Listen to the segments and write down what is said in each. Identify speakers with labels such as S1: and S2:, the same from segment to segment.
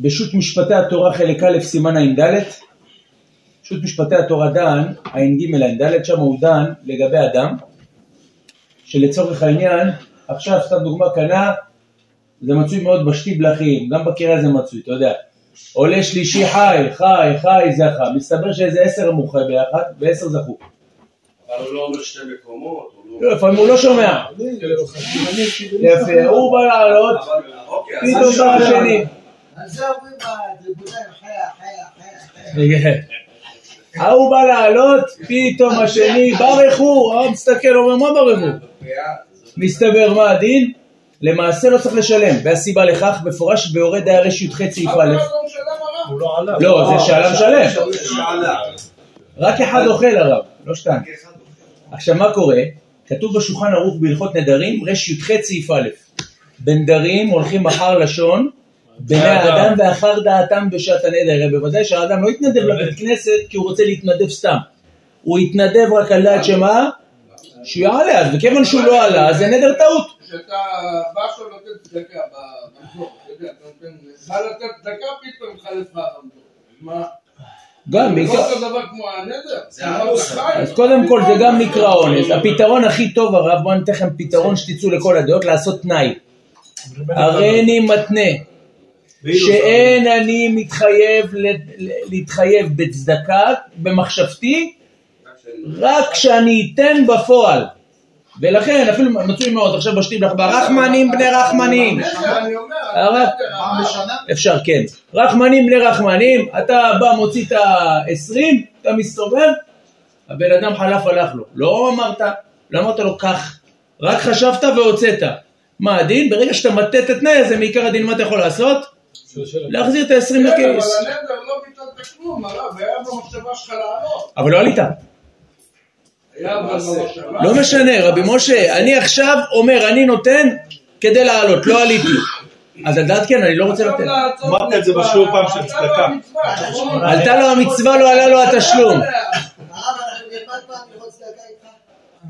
S1: בשו"ת משפטי התורה חלק א' סימן ע"ד, שו"ת משפטי התורה דן, ע"ג ע"ד, שם הוא דן לגבי אדם, שלצורך העניין, עכשיו סתם דוגמה קנה, זה מצוי מאוד בשתי בלחים, גם בקריאה זה מצוי, אתה יודע. עולה שלישי חי, חי, חי, זכה, מסתבר שאיזה עשר הם מוכרים ביחד, ועשר זכו.
S2: אבל הוא לא אומר שתי מקומות.
S1: לא, לפעמים הוא לא שומע. יפה, הוא בא לעלות,
S2: אוקיי,
S1: פתאום בא השני.
S3: חיה, חיה.
S1: ההוא בא לעלות, פתאום השני, ברכו, ההוא מסתכל, אומר מה ברכו? מסתבר מה הדין? למעשה לא צריך לשלם, והסיבה לכך מפורש ביורד דיירי י"ח סעיף א',
S4: לא.
S1: לא, זה שעלה משלם, רק אחד אוכל הרב, לא שתיים. עכשיו מה קורה? כתוב בשולחן ערוך בהלכות נדרים, רי"ח סעיף א', בנדרים הולכים אחר לשון, בני האדם ואחר דעתם בשעת הנדר, הרי בוודאי שהאדם לא יתנדב לבית כנסת כי הוא רוצה להתנדב סתם, הוא יתנדב רק על דעת שמה? שהוא יעלה, אז וכיוון שהוא לא עלה, אז זה נדר טעות.
S5: כשאתה בא עכשיו לתת צדקה ברמזור, אתה יודע, אתה נותן, בא לתת צדקה, פתאום מתחלף לך הרמזור. מה?
S1: גם,
S5: לא.
S1: אז קודם כל זה גם נקרא אונס, הפתרון הכי טוב הרב, בואו אני אתן לכם פתרון שתצאו לכל הדעות, לעשות תנאי, הריני מתנה, שאין אני מתחייב להתחייב בצדקה, במחשבתי, רק כשאני אתן בפועל. ולכן אפילו מצוי מאוד, עכשיו בשתים לך, ברחמנים בני רחמנים. אפשר, כן. רחמנים בני רחמנים, אתה בא מוציא את ה-20, אתה מסתובב, הבן אדם חלף הלך לו. לא אמרת, לא אמרת לו כך, רק חשבת והוצאת. מה הדין? ברגע שאתה מטה את התנאי הזה, מעיקר הדין מה אתה יכול לעשות? להחזיר את ה-20
S5: כן, אבל
S1: לכיס.
S5: הנדר לא ביטלת כלום, הרב, היה במחשבה שלך לעלות.
S1: אבל לא עלית.
S5: אבל.
S1: לא משנה, רבי משה, אני עכשיו אומר, אני נותן כדי לעלות, לא עליתי. אז על דעת כן, אני לא רוצה לתת.
S4: אמרת את זה בשיעור פעם של צדקה.
S1: עלתה לו המצווה, לא עלה לו התשלום.
S3: הרב, אנחנו נלמד פעם ללמוד צדקה איתך.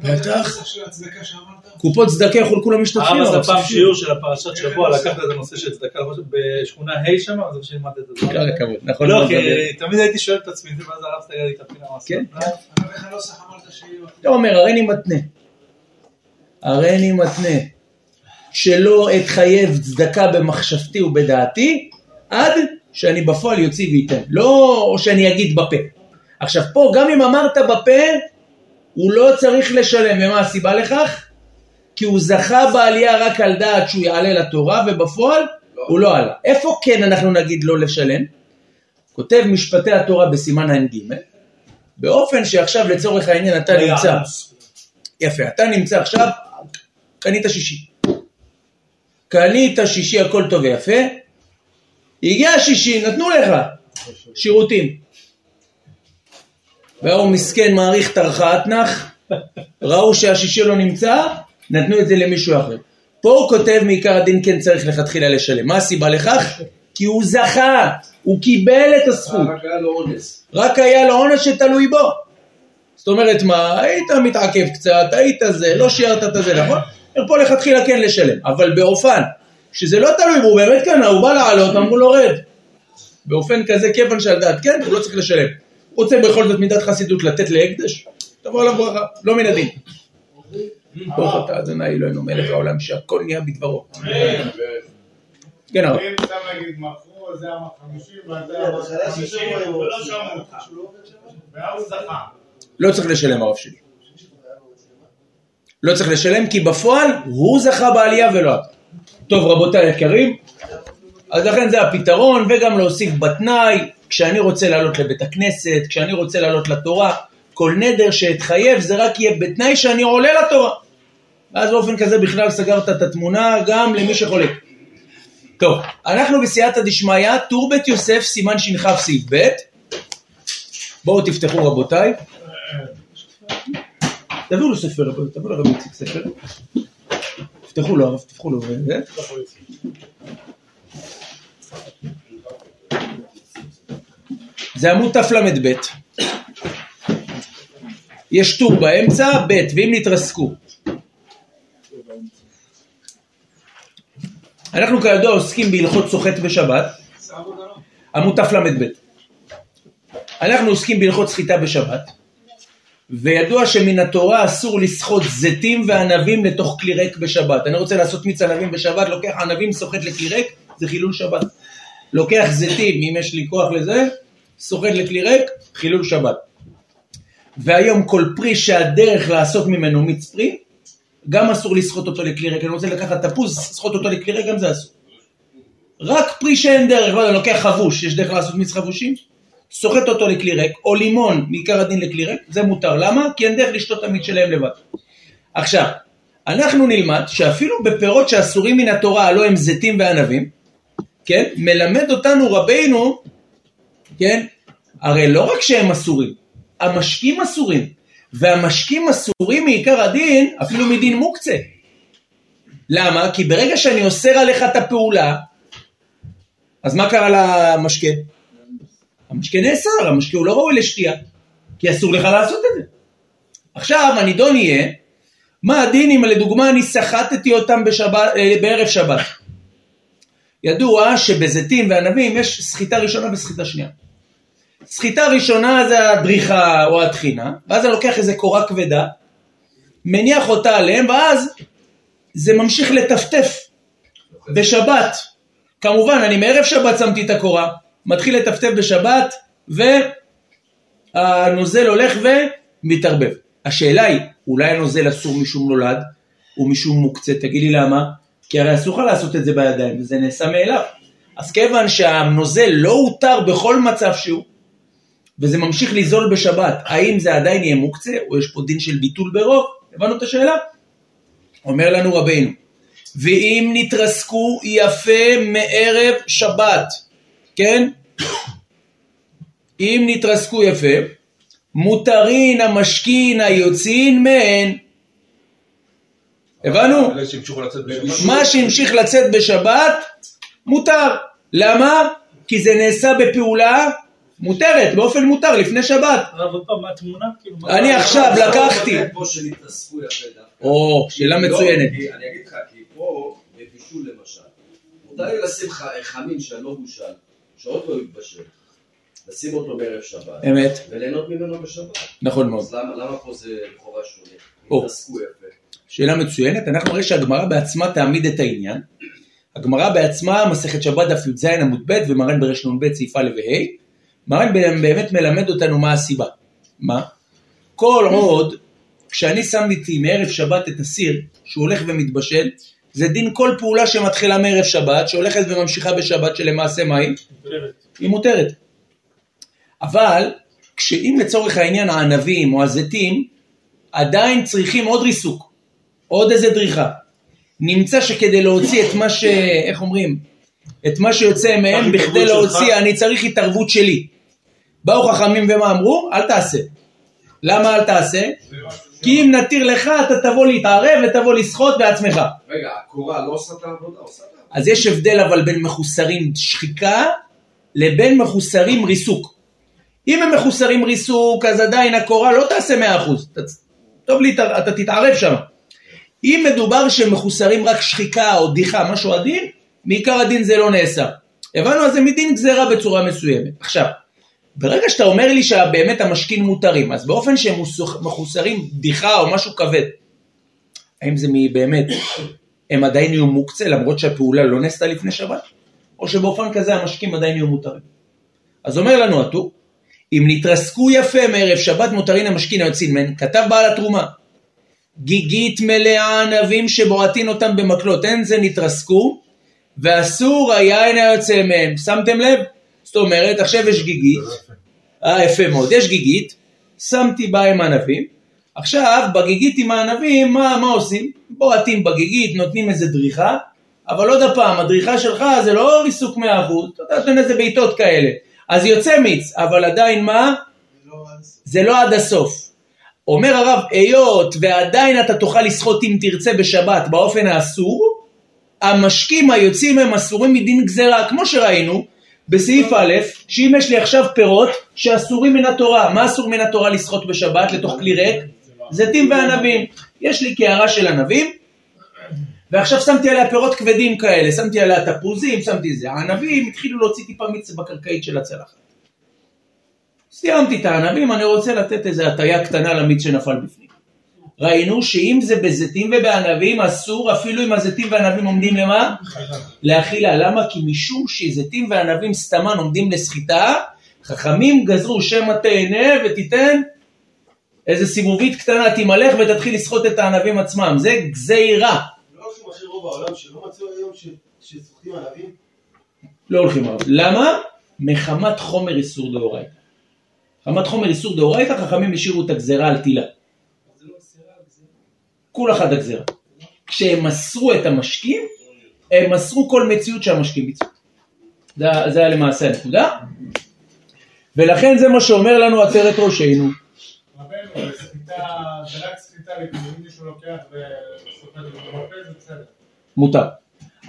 S1: בטח. קופות צדקה יחולקו למשתתפים. אבל
S4: עשה פעם. שיעור של הפרשת שבוע, לקחת את הנושא של צדקה בשכונה ה' שם, אז שלימדת את זה.
S1: כל הכבוד, נכון.
S4: לא, כי. תמיד הייתי שואל את עצמי, ואז הרב סגר לי את הפינה. מה
S1: כן.
S3: שיהיה?
S1: אתה אומר, הריני מתנה. הריני מתנה. שלא אתחייב צדקה במחשבתי ובדעתי, עד שאני בפועל יוציא וייתן. לא שאני אגיד בפה. עכשיו פה, גם אם אמרת בפה, הוא לא צריך לשלם. ומה הסיבה לכך? כי הוא זכה בעלייה רק על דעת שהוא יעלה לתורה, ובפועל הוא לא עלה. איפה כן אנחנו נגיד לא לשלם? כותב משפטי התורה בסימן ע"ג, באופן שעכשיו לצורך העניין אתה נמצא. יפה, אתה נמצא עכשיו, קנית שישי. קנית שישי, הכל טוב ויפה, הגיע השישי, נתנו לך שירותים. והוא מסכן מעריך טרחה אתנח, ראו שהשישי לא נמצא, נתנו את זה למישהו אחר. פה הוא כותב מעיקר הדין כן צריך לכתחילה לשלם. מה הסיבה לכך? כי הוא זכה, הוא קיבל את הזכות.
S2: רק היה לו אונס.
S1: רק היה לו עונש שתלוי בו. זאת אומרת מה, היית מתעכב קצת, היית זה, לא שיערת את זה, נכון? פה לכתחילה כן לשלם, אבל באופן שזה לא תלוי בו, הוא באמת קנה, הוא בא לעלות, אמרו לו רד. באופן כזה, כיוון שעל דעת כן, הוא לא צריך לשלם. רוצה בכל זאת מידת חסידות לתת להקדש, תבוא עליו ברכה, לא מן הדין. ברוך אתה אדוני אלוהינו מלך העולם שהכל נהיה בדברו. כן הרב.
S6: אם אתה נגיד מכרו, זה אמר 50 וזה אמר 50 ולא שמעו אותך. וההוא זכה.
S1: לא צריך לשלם הרב שלי. לא צריך לשלם כי בפועל הוא זכה בעלייה ולא את. טוב רבותיי היקרים, אז לכן זה הפתרון וגם להוסיף בתנאי, כשאני רוצה לעלות לבית הכנסת, כשאני רוצה לעלות לתורה, כל נדר שאתחייב זה רק יהיה בתנאי שאני עולה לתורה. ואז באופן כזה בכלל סגרת את התמונה גם למי שחולק. טוב, אנחנו בסייעתא דשמיא, טור בית יוסף, סימן שכ סעיף ב', בואו תפתחו רבותיי. תביאו לו ספר, תביאו לרבי איציק ספר. תפתחו לו, תפתחו לו. זה. עמוד תל"ב. יש טור באמצע, ב', ואם נתרסקו. אנחנו כידוע עוסקים בהלכות סוחט בשבת, עמוד תל"ב. אנחנו עוסקים בהלכות סחיטה בשבת, וידוע שמן התורה אסור לסחוט זיתים וענבים לתוך כלי ריק בשבת. אני רוצה לעשות מיץ ענבים בשבת, לוקח ענבים, סוחט לכלי ריק, זה חילול שבת. לוקח זיתים, אם יש לי כוח לזה, סוחט לכלי ריק, חילול שבת. והיום כל פרי שהדרך לעשות ממנו מיץ פרי, גם אסור לסחוט אותו לכלי ריק. אני רוצה לקחת תפוז, לסחוט אותו לכלי ריק, גם זה אסור. רק פרי שאין דרך, לא יודע, לוקח חבוש, יש דרך לעשות מיץ חבושים? סוחט אותו לכלי ריק, או לימון מעיקר הדין לכלי ריק, זה מותר. למה? כי אין דרך לשתות המיץ שלהם לבד. עכשיו, אנחנו נלמד שאפילו בפירות שאסורים מן התורה, הלא הם זיתים וענבים, כן? מלמד אותנו רבינו, כן? הרי לא רק שהם אסורים, המשקים אסורים, והמשקים אסורים מעיקר הדין, אפילו מדין מוקצה. למה? כי ברגע שאני אוסר עליך את הפעולה, אז מה קרה למשקה? המשקה נאסר, המשקה הוא לא ראוי לשתייה, כי אסור לך לעשות את זה. עכשיו הנידון יהיה, מה הדין אם לדוגמה אני סחטתי אותם בשבת, אה, בערב שבת? ידוע שבזיתים וענבים יש סחיטה ראשונה וסחיטה שנייה. סחיטה ראשונה זה הדריכה או התחינה, ואז אני לוקח איזה קורה כבדה, מניח אותה עליהם, ואז זה ממשיך לטפטף בשבת. כמובן, אני מערב שבת שמתי את הקורה, מתחיל לטפטף בשבת, והנוזל הולך ומתערבב. השאלה היא, אולי הנוזל אסור משום נולד, ומשום מוקצה, תגיד לי למה? כי הרי אסור לך לעשות את זה בידיים, וזה נעשה מאליו. אז כיוון שהנוזל לא הותר בכל מצב שהוא, וזה ממשיך לזול בשבת, האם זה עדיין יהיה מוקצה, או יש פה דין של ביטול ברוב? הבנו את השאלה? אומר לנו רבינו, ואם נתרסקו יפה מערב שבת, כן? אם נתרסקו יפה, מותרין המשכין היוצאין מהן. הבנו? מה שהמשיך לצאת בשבת, מותר. למה? כי זה נעשה בפעולה מותרת, באופן מותר, לפני שבת.
S4: הרב, עוד פעם, מה התמונה? כאילו,
S1: אני עכשיו לקחתי.
S2: שנתרסקו יפה דווקא.
S1: או, שאלה
S2: לא,
S1: מצוינת.
S2: אני אגיד לך, כי פה, בבישול למשל, מותר לי לשים ח- חמין שלא בושל, שעוד לא התבשל, לשים אותו בערב שבת,
S1: אמת,
S2: וליהנות ממנו בשבת.
S1: נכון מאוד.
S2: אז למה פה זה לכאורה שונה?
S1: או.
S2: התרסקו יפה.
S1: שאלה מצוינת, אנחנו נראה שהגמרא בעצמה תעמיד את העניין. הגמרא בעצמה, מסכת שבת דף י"ז עמוד ב' ומרן ברש נ"ב סעיף א' וה', מרן באמת מלמד אותנו מה הסיבה. מה? כל עוד, כשאני שם איתי מערב שבת את הסיר, שהוא הולך ומתבשל, זה דין כל פעולה שמתחילה מערב שבת, שהולכת וממשיכה בשבת, שלמעשה מה היא? היא מותרת. אבל, כשאם לצורך העניין הענבים או הזיתים, עדיין צריכים עוד ריסוק, עוד איזה דריכה. נמצא שכדי להוציא את מה ש... איך אומרים? את מה שיוצא מהם, בכדי
S4: שלך.
S1: להוציא, אני צריך התערבות שלי. באו חכמים ומה אמרו? אל תעשה. למה אל תעשה? כי אם נתיר לך, אתה תבוא להתערב ותבוא לסחוט בעצמך.
S2: רגע, הקורה לא עושה את העבודה? עושה את העבודה.
S1: אז יש הבדל אבל בין מחוסרים שחיקה לבין מחוסרים ריסוק. אם הם מחוסרים ריסוק, אז עדיין הקורה לא תעשה 100%. אתה- טוב לי, אתה תתערב שם. אם מדובר שמחוסרים רק שחיקה או דיחה, משהו עדין, מעיקר הדין זה לא נעשה. הבנו? אז זה מדין גזירה בצורה מסוימת. עכשיו, ברגע שאתה אומר לי שבאמת המשכין מותרים, אז באופן שהם מחוסרים דיחה או משהו כבד, האם זה באמת, הם עדיין יהיו מוקצה למרות שהפעולה לא נעשתה לפני שבת? או שבאופן כזה המשקים עדיין יהיו מותרים? אז אומר לנו הטור, אם נתרסקו יפה מערב שבת מותרין המשכין היוצאים מהן, כתב בעל התרומה, גיגית מלאה ענבים שבועטין אותם במקלות, אין זה נתרסקו, ואסור היין היוצא מהם. שמתם לב? זאת אומרת, עכשיו יש גיגית, אה, יפה מאוד, יש גיגית, שמתי בה עם ענבים, עכשיו בגיגית עם הענבים, מה, מה עושים? בועטים בגיגית, נותנים איזה דריכה, אבל עוד פעם, הדריכה שלך זה לא ריסוק מהאבות, אתה נותן איזה בעיטות כאלה, אז יוצא מיץ, אבל עדיין מה? זה לא עד הסוף. אומר הרב, היות ועדיין אתה תוכל לסחוט אם תרצה בשבת באופן האסור, המשקים היוצאים הם אסורים מדין גזירה, כמו שראינו בסעיף א', שאם יש לי עכשיו פירות שאסורים מן התורה, מה אסור מן התורה לסחוט בשבת לתוך כלי ריק? זיתים וענבים. יש לי קערה של ענבים, ועכשיו שמתי עליה פירות כבדים כאלה, שמתי עליה תפוזים, שמתי זה. הענבים התחילו להוציא טיפה מיץ בקרקעית של הצלחת. סיימתי את הענבים, אני רוצה לתת איזו הטיה קטנה למיץ שנפל בפנים. ראינו שאם זה בזיתים ובענבים, אסור אפילו אם הזיתים והענבים עומדים למה? לאכילה. למה? כי משום שזיתים וענבים סתמן עומדים לסחיטה, חכמים גזרו שמא תהנה ותיתן איזה סיבובית קטנה, תימלך ותתחיל לסחוט את הענבים עצמם. זה גזירה.
S7: לא הולכים אחרי רוב העולם שלא מצאו היום שסוחטים ענבים?
S1: לא הולכים עליו. למה? מחמת חומר איסור דאורייתא. מחמת חומר איסור דאורייתא, חכמים השאירו את הגזירה על תילה. כול אחד הגזירה. כשהם מסרו את המשקים, הם מסרו כל מציאות שהמשקים ביצעו. זה, זה היה למעשה הנקודה. ולכן זה מה שאומר לנו עטרת ראשנו.
S6: רבנו, סחיטה, זה רק סחיטה, אם מישהו לוקח וסוחט את זה בפה, זה בסדר.
S1: מותר.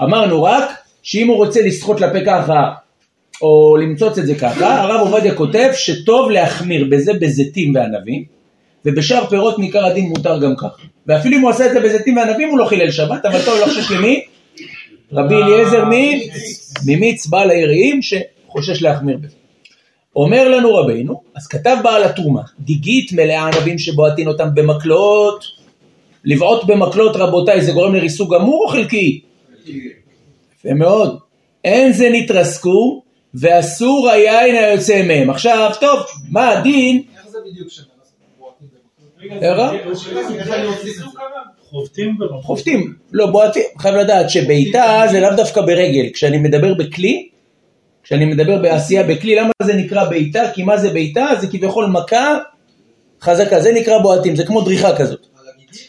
S1: אמרנו רק שאם הוא רוצה לסחוט לפה ככה, או למצוץ את זה ככה, הרב עובדיה כותב שטוב להחמיר בזה בזיתים וענבים, ובשאר פירות מעיקר הדין מותר גם ככה. ואפילו אם הוא עשה את זה בזיתים וענבים הוא לא חילל שבת, אבל טוב לחשש למי? רבי אליעזר מי? ממיץ בעל היראים שחושש להחמיר בזה. אומר לנו רבינו, אז כתב בעל התרומה, גיגית מלאה ענבים שבועטין אותם במקלות, לבעוט במקלות רבותיי זה גורם לריסוק גמור או חלקי? יפה מאוד. אין זה נתרסקו ואסור היין היוצא מהם. עכשיו, טוב, מה הדין?
S3: איך זה בדיוק שנה?
S1: ערה?
S4: חובטים במקום.
S1: חובטים, לא בועטים, חייב לדעת שבעיטה זה לאו דווקא ברגל, כשאני מדבר בכלי, כשאני מדבר בעשייה בכלי, למה זה נקרא בעיטה? כי מה זה בעיטה? זה כביכול מכה חזקה, זה נקרא בועטים, זה כמו דריכה כזאת.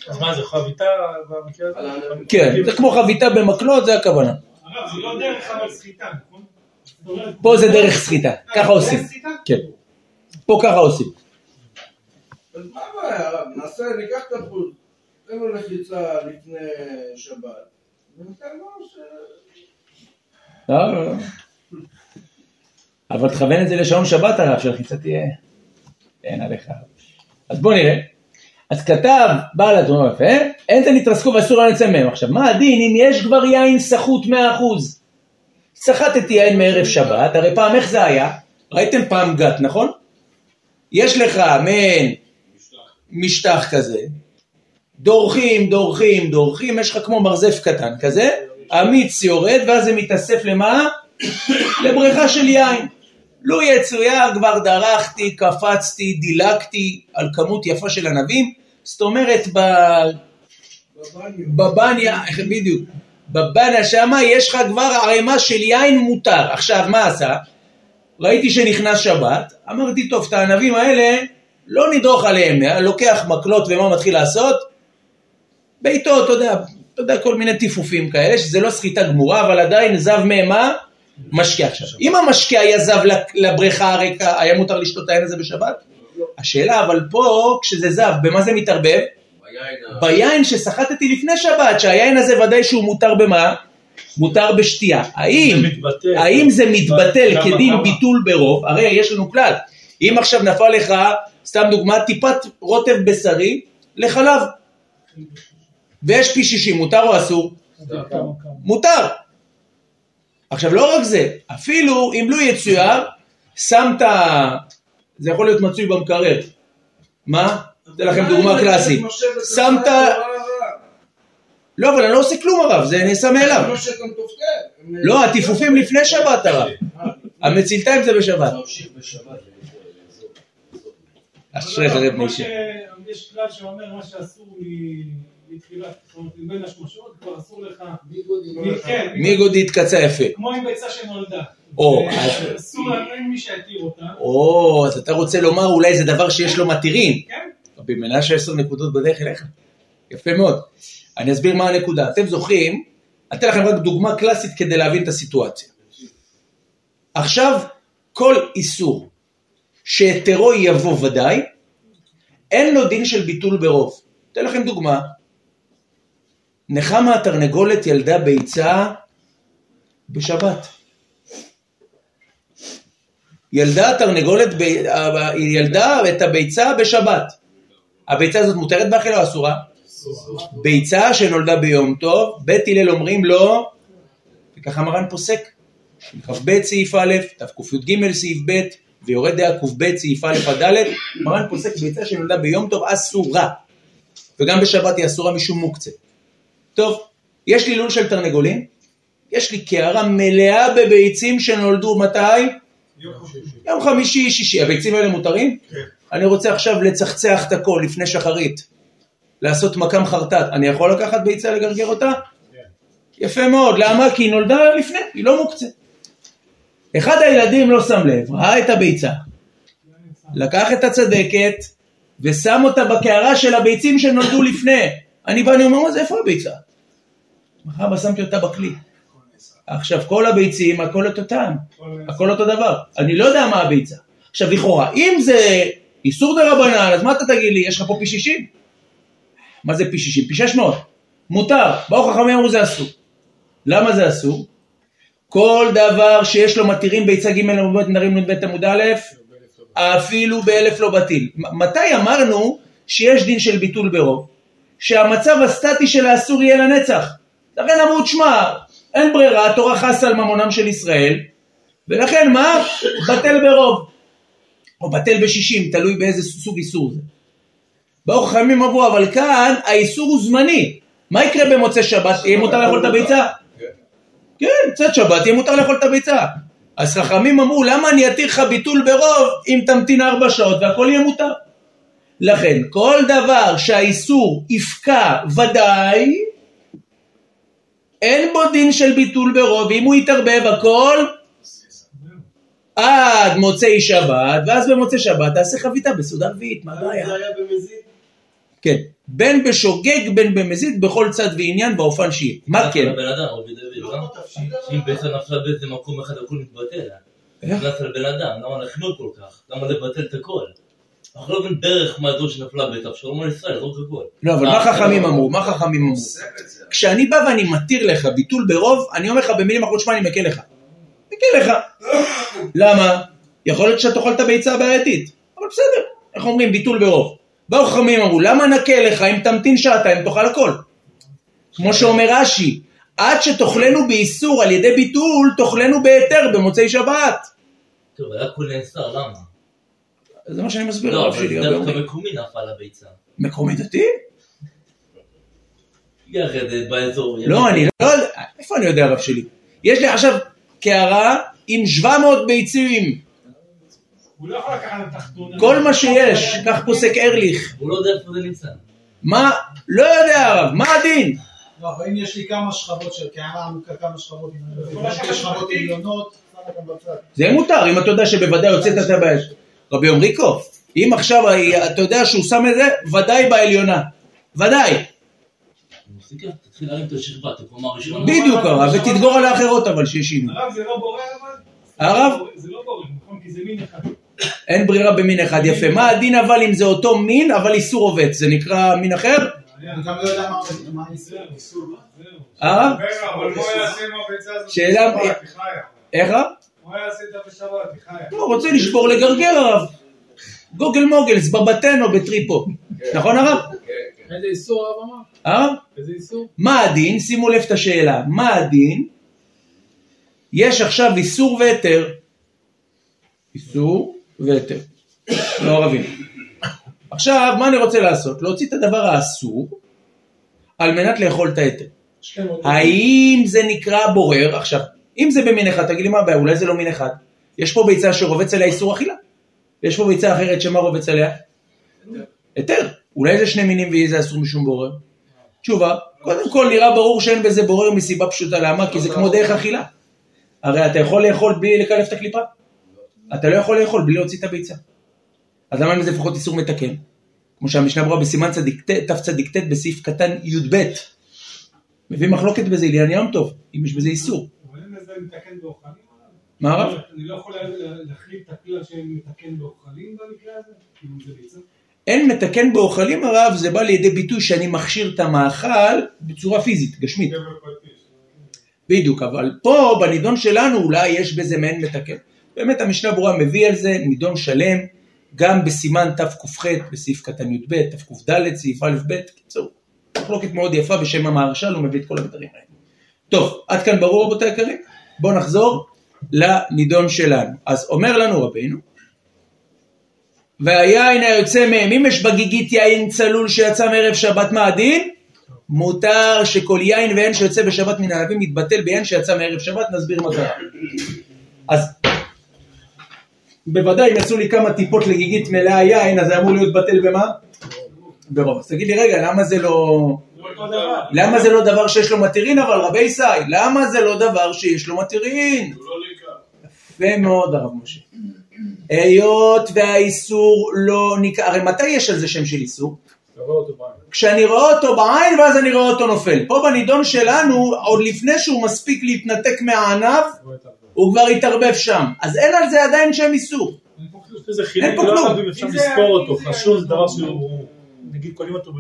S4: אז מה זה חביתה במקרה הזה?
S1: כן, זה כמו חביתה במקלות, זה הכוונה.
S6: הרב, זה לא דרך אבל סחיטה, נכון?
S1: פה זה דרך סחיטה, ככה עושים. כן. פה ככה עושים.
S5: אז מה הבעיה, הרב? נעשה, ניקח את הפול, תן לו לחיצה לפני שבת, וניתן לו ש...
S1: לא, לא, לא. אבל תכוון את זה לשעון שבת הרב, שהלחיצה תהיה... אין עליך. אז בוא נראה. אז כתב בעל התרומה יפה, אין זה נתרסקו ואסור לצאת מהם. עכשיו, מה הדין אם יש כבר יין סחוט 100%? סחטתי יין מערב שבת, הרי פעם איך זה היה? ראיתם פעם גת, נכון? יש לך מעין משטח כזה, דורכים, דורכים, דורכים, יש לך כמו מרזף קטן כזה, המיץ יורד ואז זה מתאסף למה? לבריכה של יין. לו יצויר כבר דרכתי, קפצתי, דילגתי על כמות יפה של ענבים, זאת אומרת ב... בבניה, בדיוק, בבניה שמה יש לך כבר ערימה של יין מותר. עכשיו מה עשה? ראיתי שנכנס שבת, אמרתי טוב את הענבים האלה לא נדרוך עליהם, לוקח מקלות ומה מתחיל לעשות? בעיטות, אתה יודע, אתה יודע, כל מיני טיפופים כאלה, שזה לא סחיטה גמורה, אבל עדיין זב מהם מה? משקה עכשיו. אם המשקה היה זב לבריכה הריקה, היה מותר לשתות את העין הזה בשבת? השאלה, אבל פה, כשזה זב, במה זה מתערבב?
S2: ביין ה-
S1: ביין שסחטתי לפני שבת, שהיין הזה ודאי שהוא מותר במה? מותר בשתייה. האם,
S4: זה מתבטל.
S1: האם זה מתבטל
S4: כמה,
S1: כדין? ביטול ברוב? הרי יש לנו כלל. אם עכשיו נפל לך, סתם דוגמה, טיפת רוטב בשרי לחלב, ויש פי שישים, מותר או אסור? מותר. עכשיו לא רק זה, אפילו אם לא יצויר, שמת, זה יכול להיות מצוי במקרר. מה? אתן לכם דוגמה קלאסית. שמת, לא אבל אני לא עושה כלום הרב, זה נעשה מאליו.
S5: לא
S1: לא, הטיפופים לפני שבת הרב. המצילתיים זה בשבת. אשריך רב משה.
S6: שיש כלל שאומר מה שאסור מ- מתחילת, בין השמשות כבר אסור לך, מ- כן,
S1: מיגודית קצה יפה.
S6: כמו עם ביצה שנולדה.
S1: או,
S6: אה,
S1: אז-
S6: אסור לנו, אין מי שיתיר אותה.
S1: או, אז אתה רוצה לומר אולי זה דבר שיש לו מתירים.
S6: כן?
S1: רבי מנשה עשר נקודות בדרך אליך. יפה מאוד. אני אסביר מה הנקודה. אתם זוכרים, אני אתן לכם רק דוגמה קלאסית כדי להבין את הסיטואציה. עכשיו, כל איסור שהיתרו יבוא ודאי, אין לו דין של ביטול ברוב. אתן לכם דוגמה. נחמה התרנגולת ילדה ביצה בשבת. ילדה התרנגולת, ב- ילדה את הביצה בשבת. הביצה הזאת מותרת באכילה או אסורה? ביצה שנולדה ביום טוב, בית הלל אומרים לו, וככה מרן פוסק, כ"ב סעיף א', תקי"ג סעיף ב', ויורד דעה ק"ב סעיף א' עד ד', מרן פוסק ביצה שנולדה ביום טוב אסורה, וגם בשבת היא אסורה משום מוקצה. טוב, יש לי לול של תרנגולים, יש לי קערה מלאה בביצים שנולדו מתי? יום חמישי, שישי. הביצים האלה מותרים?
S6: כן.
S1: אני רוצה עכשיו לצחצח את הכל לפני שחרית, לעשות מקם חרטט. אני יכול לקחת ביצה לגרגר אותה? יפה מאוד. למה? כי היא נולדה לפני, היא לא מוקצה. אחד הילדים לא שם לב, ראה את הביצה, לקח את הצדקת ושם אותה בקערה של הביצים שנולדו לפני. אני בא, אני אומר, מה איפה הביצה? מחר שמתי אותה בכלי. עכשיו, כל הביצים, הכל אותו טעם, הכל אותו דבר. אני לא יודע מה הביצה. עכשיו, לכאורה, אם זה איסור דה רבנן, אז מה אתה תגיד לי, יש לך פה פי 60? מה זה פי 60? פי 600. מותר. באו חכמים אמרו זה אסור. למה זה אסור? כל דבר שיש לו מתירים ביצה ג' עמוד נרים נ"ב עמוד א', אפילו באלף לא בטיל. מתי אמרנו שיש דין של ביטול ברוב? שהמצב הסטטי של האסור יהיה לנצח. לכן אמרו, תשמע, אין ברירה, התורה חסה על ממונם של ישראל, ולכן מה? בטל ברוב. או בטל בשישים, תלוי באיזה סוג איסור זה. באו חכמים אמרו, אבל כאן האיסור הוא זמני. מה יקרה במוצאי שבת? יהיה מותר לאכול את הביצה? כן, צאת שבת, יהיה מותר לאכול את הביצה. אז חכמים אמרו, למה אני אתיר לך ביטול ברוב אם תמתין ארבע שעות והכל יהיה מותר? לכן, כל דבר שהאיסור יפקע ודאי, אין בו דין של ביטול ברוב, ואם הוא יתערבב הכל עד מוצאי שבת, ואז במוצאי שבת תעשה חביתה בסעודה רביעית, מה הבעיה?
S7: זה היה במזיד?
S1: כן, בין בשוגג בין במזיד בכל צד ועניין באופן שיהיה. מה כן?
S8: לבן אדם, רבי
S7: לא
S8: לא? שאם ביצה נפלה באיזה מקום אחד הכל מתבטל.
S1: איך?
S8: נכנס לבן אדם, למה להחמיר כל כך? למה לבטל את הכל? אנחנו לא מבין דרך מה זו שנפלה ביצה, שלום על ישראל, זרוק הכל.
S1: לא, אבל מה
S8: אה,
S1: חכמים
S8: לא.
S1: אמרו? מה חכמים אמרו? כשאני בא ואני מתיר לך ביטול ברוב, אני אומר לך במילים אחרות, שמע, אני מקל לך. מקל לך. למה? יכול להיות שאתה אוכל את הביצה הבעייתית, אבל בסדר, איך אומרים ביטול ברוב? באו חכמים אמרו, למה נקל לך אם תמתין שעתיים תאכל הכל? כמו שאומר רש"י, עד שתאכלנו באיסור על ידי ביטול, תאכלנו בהיתר במוצאי שבת.
S8: טוב, היה הכל נאסר, למה?
S1: זה מה שאני מסביר
S8: לא, אבל. זה דווקא. מקומי נפל הביצה.
S1: מקומי דתי?
S8: זה באזור.
S1: לא, אני לא יודע, איפה אני יודע רב שלי? יש לי עכשיו קערה עם 700 ביצים,
S6: הוא לא יכול לקחת את התחתונה.
S1: כל מה שיש, כך פוסק ארליך.
S8: הוא לא יודע איפה זה נמצא.
S1: מה? לא יודע הרב, מה הדין?
S3: לא, אבל אם יש לי כמה שכבות של קערה עמוקה, כמה שכבות. עליונות.
S1: זה מותר, אם אתה יודע שבוודאי הוצאת את הבעיה. רבי עמריקו, אם עכשיו אתה יודע שהוא שם את זה, ודאי בעליונה. ודאי.
S8: מסתכל, תתחיל להרים את השכבה, את הקומה הראשונה.
S1: בדיוק הרב, ותדגור על האחרות אבל שיש עימות.
S6: הרב זה לא בורר אבל?
S1: הרב?
S6: זה לא בורר, נכון? כי זה מין אחד.
S1: אין ברירה במין אחד, יפה. מה הדין אבל אם זה אותו מין, אבל איסור עובד? זה נקרא מין אחר?
S3: אני גם לא יודע מה- מה האיסור.
S6: זהו.
S1: הרב?
S6: מה יעשה עם הביצה הזאת?
S1: שאלה-
S6: בשבת? היא חיה.
S1: איך הרב?
S6: בשבת? היא חיה.
S1: לא, רוצה לשבור לגרגר הרב. גוגל מוגלס, בבתנו בטריפו. נכון הרב?
S9: איזה איסור הרב אמר?
S1: הרב?
S9: איזה איסור?
S1: מה הדין? שימו לב את השאלה. מה הדין? יש עכשיו איסור והיתר. איסור והיתר. לא רבים. עכשיו, מה אני רוצה לעשות? להוציא את הדבר האסור על מנת לאכול את ההיתר. האם זה נקרא בורר? עכשיו, אם זה במין אחד, תגיד לי מה הבעיה, אולי זה לא מין אחד. יש פה ביצה שרובץ עליה איסור אכילה. יש פה ביצה אחרת שמה רובץ עליה? היתר. אולי זה שני מינים ויהיה זה אסור משום בורר? תשובה, קודם כל נראה ברור שאין בזה בורר מסיבה פשוטה, למה? כי זה כמו דרך אכילה. הרי אתה יכול לאכול בלי לקלף את הקליפה. אתה לא יכול לאכול בלי להוציא את הביצה. אז למה בזה לפחות איסור מתקן? כמו שהמשנה ברורה בסימן תצ"ט בסעיף קטן י"ב. מביא מחלוקת בזה לעניין יום טוב, אם יש בזה איסור.
S6: אבל אין לזה מתקן באוכלים? הרב?
S1: מה הרב?
S6: אני לא יכול לה- להחליף את הכלל שמתקן באוכלים במקרה הזה? כאילו זה ביצה?
S1: אין מתקן באוכלים הרב, זה בא לידי ביטוי שאני מכשיר את המאכל בצורה פיזית, גשמית.
S6: פטיש.
S1: בדיוק, אבל פה בנידון שלנו אולי יש בזה מעין מתקן. באמת המשנה ברורה מביא על זה נידון שלם, גם בסימן תק"ח בסעיף קטן י"ב, תקד סעיף א' ב', קיצור. מחלוקת מאוד יפה בשם המהרש"ל, הוא מביא את כל הדברים האלה. טוב, עד כאן ברור רבותי היקרים? בואו נחזור לנידון שלנו. אז אומר לנו רבינו, והיין היוצא מהם, אם יש בגיגית יין צלול שיצא מערב שבת מה הדין? מותר שכל יין ויין שיוצא בשבת מן הענבים יתבטל ביין שיצא מערב שבת, נסביר מה קרה. אז בוודאי אם יצאו לי כמה טיפות לגיגית מלאה יין, אז זה אמור להיות בטל במה? ברוב. אז תגיד לי רגע, למה זה לא... למה זה לא דבר שיש לו מתירין אבל רבי ישי? למה זה לא דבר שיש לו מתירין? יפה מאוד הרב משה. היות והאיסור לא ניכר, הרי מתי יש על זה שם של איסור? כשאני רואה אותו בעין ואז אני רואה אותו נופל. פה בנידון שלנו, עוד לפני שהוא מספיק להתנתק מהענב, הוא כבר התערבב שם. אז אין על זה עדיין שם איסור.
S4: זה
S1: אין
S4: חילוק,
S1: פה
S4: לא
S1: כלום.
S4: אם אפשר לספור אותו, חשוב זה דבר שהוא, נגיד קונים אותו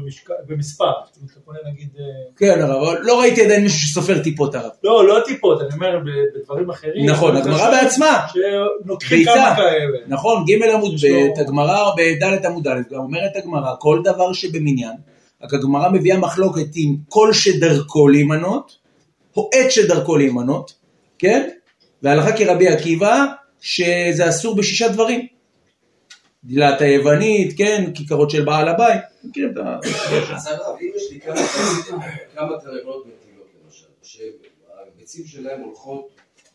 S4: במספר, אתה קונה נגיד, אה,
S1: כן הרב, אבל לא ראיתי עדיין מישהו שסופר טיפות הרב.
S4: לא, לא טיפות, אני אומר בדברים אחרים,
S1: נכון, הגמרא בעצמה.
S4: שלוקחים
S1: ביצה.
S4: כמה כאלה,
S1: נכון, ג' עמוד ב', הגמרא בד' עמוד א', גם אומרת הגמרא, כל דבר שבמניין, רק הגמרא מביאה מחלוקת עם כל שדרכו להימנות, או עת שדרכו להימנות, כן? והלכה כרבי עקיבא, שזה אסור בשישה דברים. דילת היוונית, כן, כיכרות של בעל הבית, מכירים את ה...
S2: אז הרב, אם יש לי כמה תרנגולות מטילות למשל, שהביצים שלהם הולכות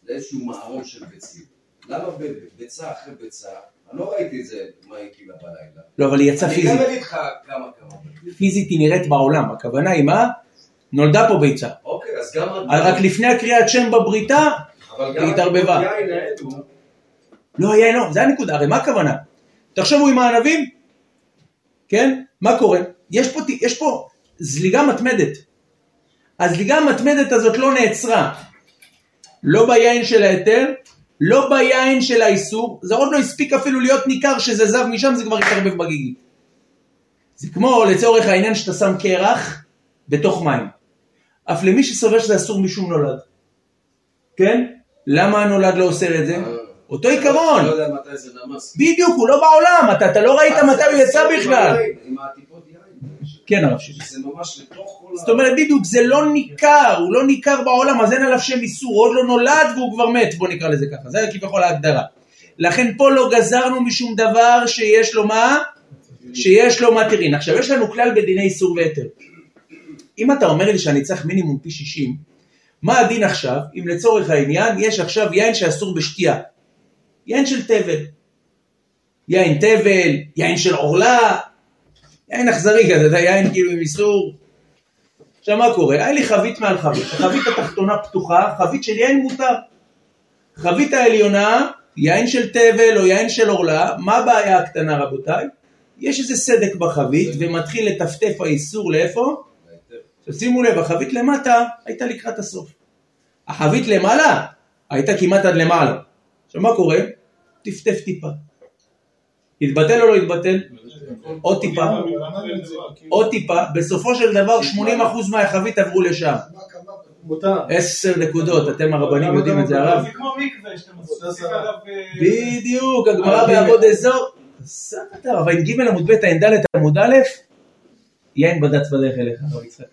S2: לאיזשהו מערום של ביצים, למה בביצה אחרי ביצה, אני לא ראיתי את זה, מה היא קיבלה בלילה.
S1: לא, אבל היא יצאה
S2: אני
S1: פיזית.
S2: גם אגיד לך כמה כמה.
S1: פיזית היא נראית בעולם, הכוונה היא מה? נולדה פה ביצה.
S2: אוקיי, אז גם...
S1: רק לפני הקריאת שם בבריתה, היא התערבבה. לא היה לא, זה הנקודה, הרי מה הכוונה? תחשבו עם הענבים, כן? מה קורה? יש פה, יש פה זליגה מתמדת. הזליגה המתמדת הזאת לא נעצרה. לא ביין של ההיתר, לא ביין של האיסור, זה עוד לא הספיק אפילו להיות ניכר שזה זב משם, זה כבר התערבב בגיגית. זה כמו לצורך העניין שאתה שם קרח בתוך מים. אף למי שסובר שזה אסור משום נולד. כן? למה הנולד לא עושה את זה? אותו עיקרון.
S2: לא יודע מתי זה נמס.
S1: בדיוק, הוא לא בעולם, אתה, לא ראית מתי הוא יצא בכלל. כן הרב שלי.
S2: זה ממש לתוך כל ה...
S1: זאת אומרת בדיוק, זה לא ניכר, הוא לא ניכר בעולם, אז אין עליו שם איסור, הוא עוד לא נולד והוא כבר מת, בוא נקרא לזה ככה, זה כביכול ההגדרה. לכן פה לא גזרנו משום דבר שיש לו מה? שיש לו מתירין. עכשיו יש לנו כלל בדיני איסור והיתר. אם אתה אומר לי שאני צריך מינימום פי 60, מה הדין עכשיו, אם לצורך העניין יש עכשיו יין שאסור בשתייה? יין של תבל. יין תבל, יין של עורלה, יין אכזרי כזה, זה יין כאילו עם איסור. עכשיו מה קורה? היה לי חבית מעל חבית, החבית התחתונה פתוחה, חבית של יין מותר. חבית העליונה, יין של תבל או יין של עורלה, מה הבעיה הקטנה רבותיי? יש איזה סדק בחבית ומתחיל לטפטף האיסור לאיפה? שימו לב, החבית למטה הייתה לקראת הסוף. החבית למעלה הייתה כמעט עד למעלה. עכשיו מה קורה? טפטף טיפה. התבטל או לא התבטל? עוד טיפה, עוד טיפה, בסופו של דבר 80% מהחבית עברו לשם. עשר נקודות, אתם הרבנים יודעים את זה הרב?
S4: זה כמו מקווה שאתה מוסיף עליו, אה,
S1: בדיוק, הגמרא בעבוד אזור. סקטר, אבל עם ג' עמוד ב', ע"ד עמוד א', יין בד"ץ בדרך אליך, הרב יצחק.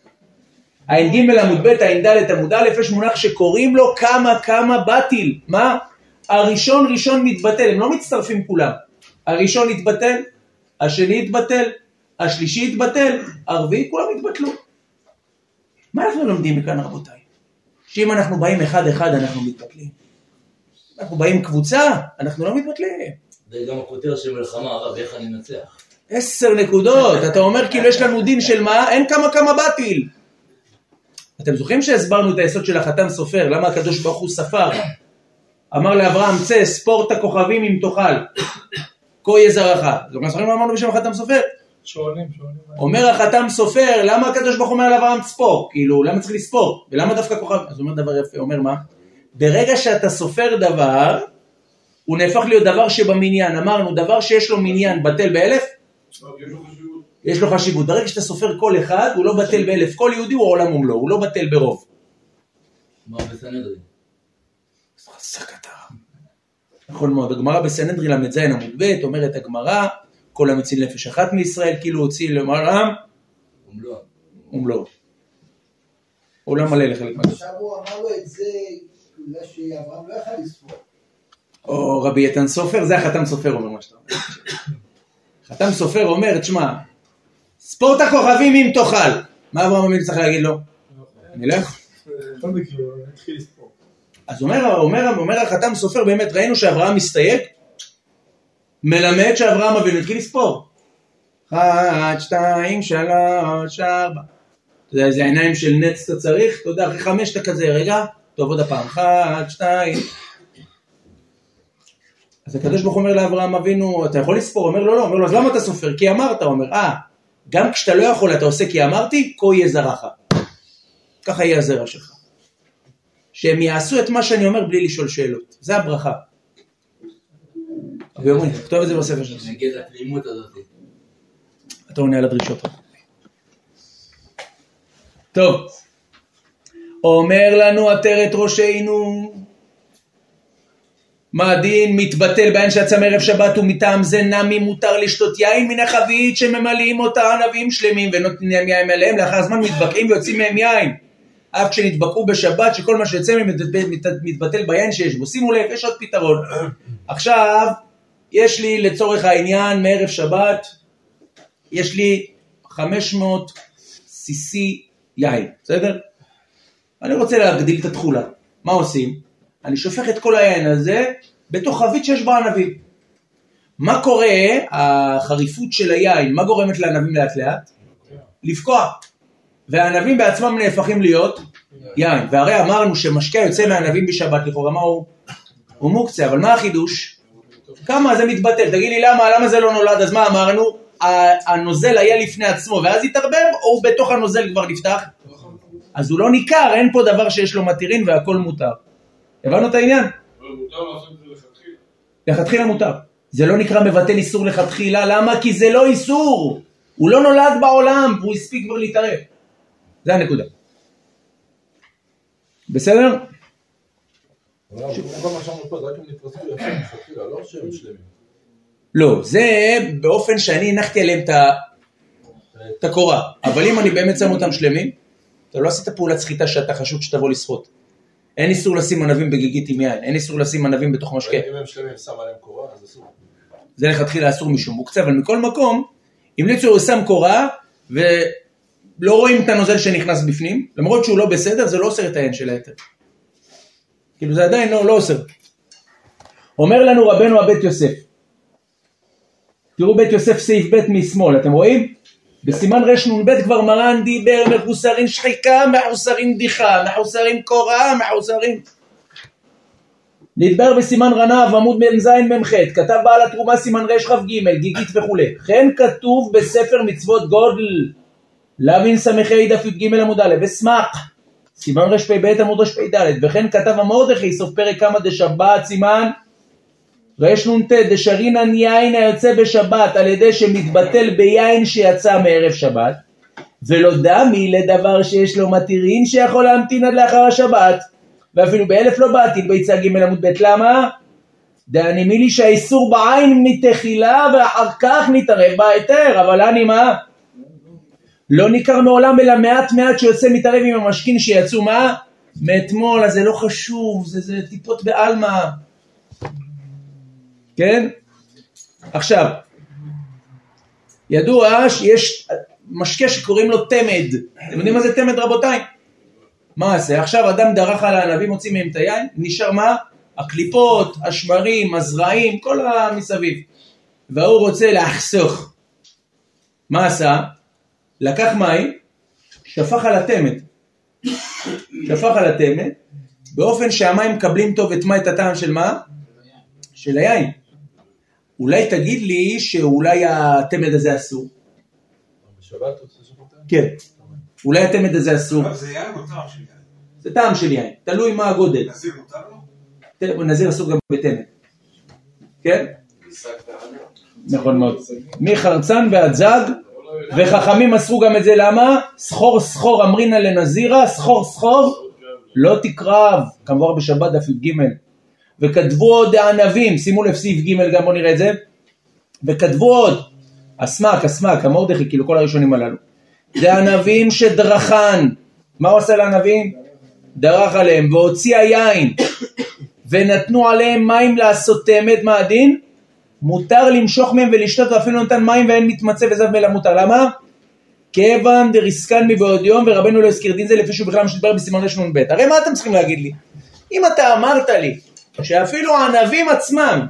S1: ע"ג עמוד ב', ע"ד עמוד א', יש מונח שקוראים לו כמה כמה בטיל. מה? הראשון ראשון מתבטל, הם לא מצטרפים כולם. הראשון התבטל, השני התבטל, השלישי התבטל, הרביעי כולם התבטלו. מה אנחנו לומדים מכאן רבותיי? שאם אנחנו באים אחד אחד אנחנו מתבטלים. אנחנו באים קבוצה, אנחנו לא מתבטלים.
S8: זה גם הכותרת של מלחמה, הרב, איך אני אנצח?
S1: עשר נקודות, אתה אומר כאילו יש לנו דין של מה? אין כמה כמה בטיל. אתם זוכרים שהסברנו את היסוד של החתם סופר, למה הקדוש ברוך הוא ספר? אמר לאברהם, צא, ספור את הכוכבים אם תאכל. כה יהיה זרעך. אתם זוכרים מה אמרנו בשם החתם סופר?
S4: שואלים, שואלים.
S1: אומר החתם סופר, למה הקדוש ברוך הוא אומר לאברהם ספור? כאילו, למה צריך לספור? ולמה דווקא כוכב? אז הוא אומר דבר יפה, אומר מה? ברגע שאתה סופר דבר, הוא נהפך להיות דבר שבמניין. אמרנו, דבר שיש לו מניין בטל באלף, יש לו חשיבות. ברגע שאתה סופר כל אחד, הוא לא בטל באלף. כל יהודי הוא עולם ומלואו, הוא לא בטל ברוב.
S8: מה בסנהדרין?
S1: נכון מאוד. הגמרא בסנהדרין ל"ז עמוד ב', אומרת הגמרא, כל המציל נפש אחת מישראל, כאילו הוציא למעלם
S8: ומלואם.
S1: ומלואו. עולם מלא לחלק מהדברים.
S3: עכשיו הוא אמר לו את זה, בגלל שאברהם לא יכל לספור.
S1: או רבי איתן סופר, זה החתם סופר אומר מה שאתה אומר. חתם סופר אומר, תשמע, ספור את הכוכבים אם תאכל. מה אברהם אבינו צריך להגיד לו? אני לא יכול. אז אומר, אומר, אומר החתם סופר, באמת ראינו שאברהם מסתייג, מלמד שאברהם אבינו התחיל לספור. אחת, שתיים, שלוש, ארבע. אתה יודע איזה עיניים של נץ אתה צריך? אתה יודע, אחרי חמש אתה כזה, רגע, טוב עוד הפעם, אחת, שתיים. אז הקדוש ברוך הוא אומר לאברהם אבינו, אתה יכול לספור? אומר לו לא, אומר לו, אז למה אתה סופר? כי אמרת, אומר, אה, גם כשאתה לא יכול אתה עושה כי אמרתי, כה יהיה זרעך. ככה יהיה הזרע שלך. שהם יעשו את מה שאני אומר בלי לשאול שאלות. זה הברכה. רבי אומרי, תכתוב את זה בספר שלך.
S8: נגד התמימות הזאת.
S1: אתה עונה על הדרישות. טוב, אומר לנו עטרת ראשינו, מה הדין מתבטל בהן שיצא מערב שבת ומטעם זה נמי מותר לשתות יין מן החבית שממלאים אותה ענבים שלמים ונותנים יין עליהם לאחר זמן מתבקעים ויוצאים מהם יין אף כשנדבקו בשבת שכל מה שיוצא מהם מת- מת- מתבטל ביין שיש בו שימו לב יש עוד פתרון עכשיו יש לי לצורך העניין מערב שבת יש לי 500 cc יין, בסדר? אני רוצה להגדיל את התכולה. מה עושים? אני שופך את כל היין הזה בתוך חבית שיש בה ענבים. מה קורה, החריפות של היין, מה גורמת לענבים לאט לאט? לפקוע. והענבים בעצמם נהפכים להיות יין. והרי אמרנו שמשקה יוצא מהענבים בשבת, לכאורה מה הוא? הוא מוקצה, אבל מה החידוש? כמה זה מתבטל? תגיד לי למה, למה זה לא נולד? אז מה אמרנו? הנוזל היה לפני עצמו ואז התערבב, או בתוך הנוזל כבר נפתח? אז הוא לא ניכר, אין פה דבר שיש לו מתירין והכל מותר. הבנו את העניין?
S6: לכתחילה.
S1: מותר. זה לא נקרא מבטל איסור לכתחילה, למה? כי זה לא איסור. הוא לא נולד בעולם, והוא הספיק כבר להתערב. זה הנקודה. בסדר?
S10: לא שלמים.
S1: לא, זה באופן שאני הנחתי עליהם את הקורה. אבל אם אני באמת שם אותם שלמים, אתה לא עשית פעולת סחיטה שאתה חשוד שתבוא לשחות. אין איסור לשים ענבים בגיגית עם יין, אין איסור לשים ענבים בתוך משקה.
S10: אם הם שלמים, שם עליהם קורה, אז אסור.
S1: זה לכתחילה אסור משום מוקצה, אבל מכל מקום, המליצו הוא שם קורה, ולא רואים את הנוזל שנכנס בפנים, למרות שהוא לא בסדר, זה לא אוסר את העין של היתר. כאילו זה עדיין לא, לא אוסר. אומר לנו רבנו הבית יוסף, תראו בית יוסף סעיף ב' משמאל, אתם רואים? בסימן רנ"ב כבר מרן דיבר מחוסרין שחיקה, מחוסרין דיחה, מחוסרין קורה, מחוסרין... נדבר בסימן רנב עמוד מ"ז מ"ח, כתב בעל התרומה סימן רכ"ג, גיגית וכולי. כן כתוב בספר מצוות גודל, לוין ס"ה דף י"ג עמוד א', וסמך, סימן רפ"ב עמוד רפ"ד, וכן כתב המרדכי סוף פרק כמה דשבת סימן רנ"ט דשרינן יין היוצא בשבת על ידי שמתבטל ביין שיצא מערב שבת, ולא דמי לדבר שיש לו מתירין שיכול להמתין עד לאחר השבת. ואפילו באלף לא באתי ביצה ג' עמוד ב' למה? דעני מילי שהאיסור בעין מתחילה ואחר כך נתערב בהיתר, אבל אני מה? לא ניכר מעולם אלא מעט מעט שיוצא מתערב עם המשכין שיצאו מה? מאתמול, אז זה לא חשוב, זה, זה טיפות בעלמא. כן? עכשיו, ידוע שיש משקה שקוראים לו תמד. אתם יודעים מה זה תמד רבותיי? מה זה? עכשיו אדם דרך על הענבים, מוציא מהם את היין, נשאר מה? הקליפות, השמרים, הזרעים, כל המסביב. והוא רוצה לחסוך. מה עשה? לקח מים, שפך על התמת. שפך על התמת, באופן שהמים מקבלים טוב את מה? את הטעם של מה? של היין. אולי תגיד לי שאולי התמד הזה אסור. כן. אולי התמד הזה אסור.
S6: זה יין או טעם של יין?
S1: זה טעם של יין, תלוי מה הגודל.
S6: נזיר מותר לו?
S1: נזיר אסור גם בתמד. כן? נכון מאוד. מחרצן ועד זג, וחכמים אסרו גם את זה, למה? סחור סחור אמרינא לנזירה, סחור סחור לא תקרב, כמובן בשבת דף י"ג. וכתבו עוד הענבים, שימו לב סעיף ג' גם בואו נראה את זה. וכתבו עוד, הסמק, הסמק, המרדכי, כאילו כל הראשונים הללו. זה ענבים שדרכן. מה הוא עשה לענבים? דרך עליהם והוציא היין ונתנו עליהם מים לעשות תמת, מה הדין? מותר למשוך מהם ולשתות ואפילו נתן מים ואין מתמצא וזב מלא מותר. למה? כיוון דריסקן מבעוד יום ורבנו לא הזכיר דין זה לפי שהוא בכלל משתבר בסימן רנ"ב. הרי מה אתם צריכים להגיד לי? אם אתה אמרת לי שאפילו הענבים עצמם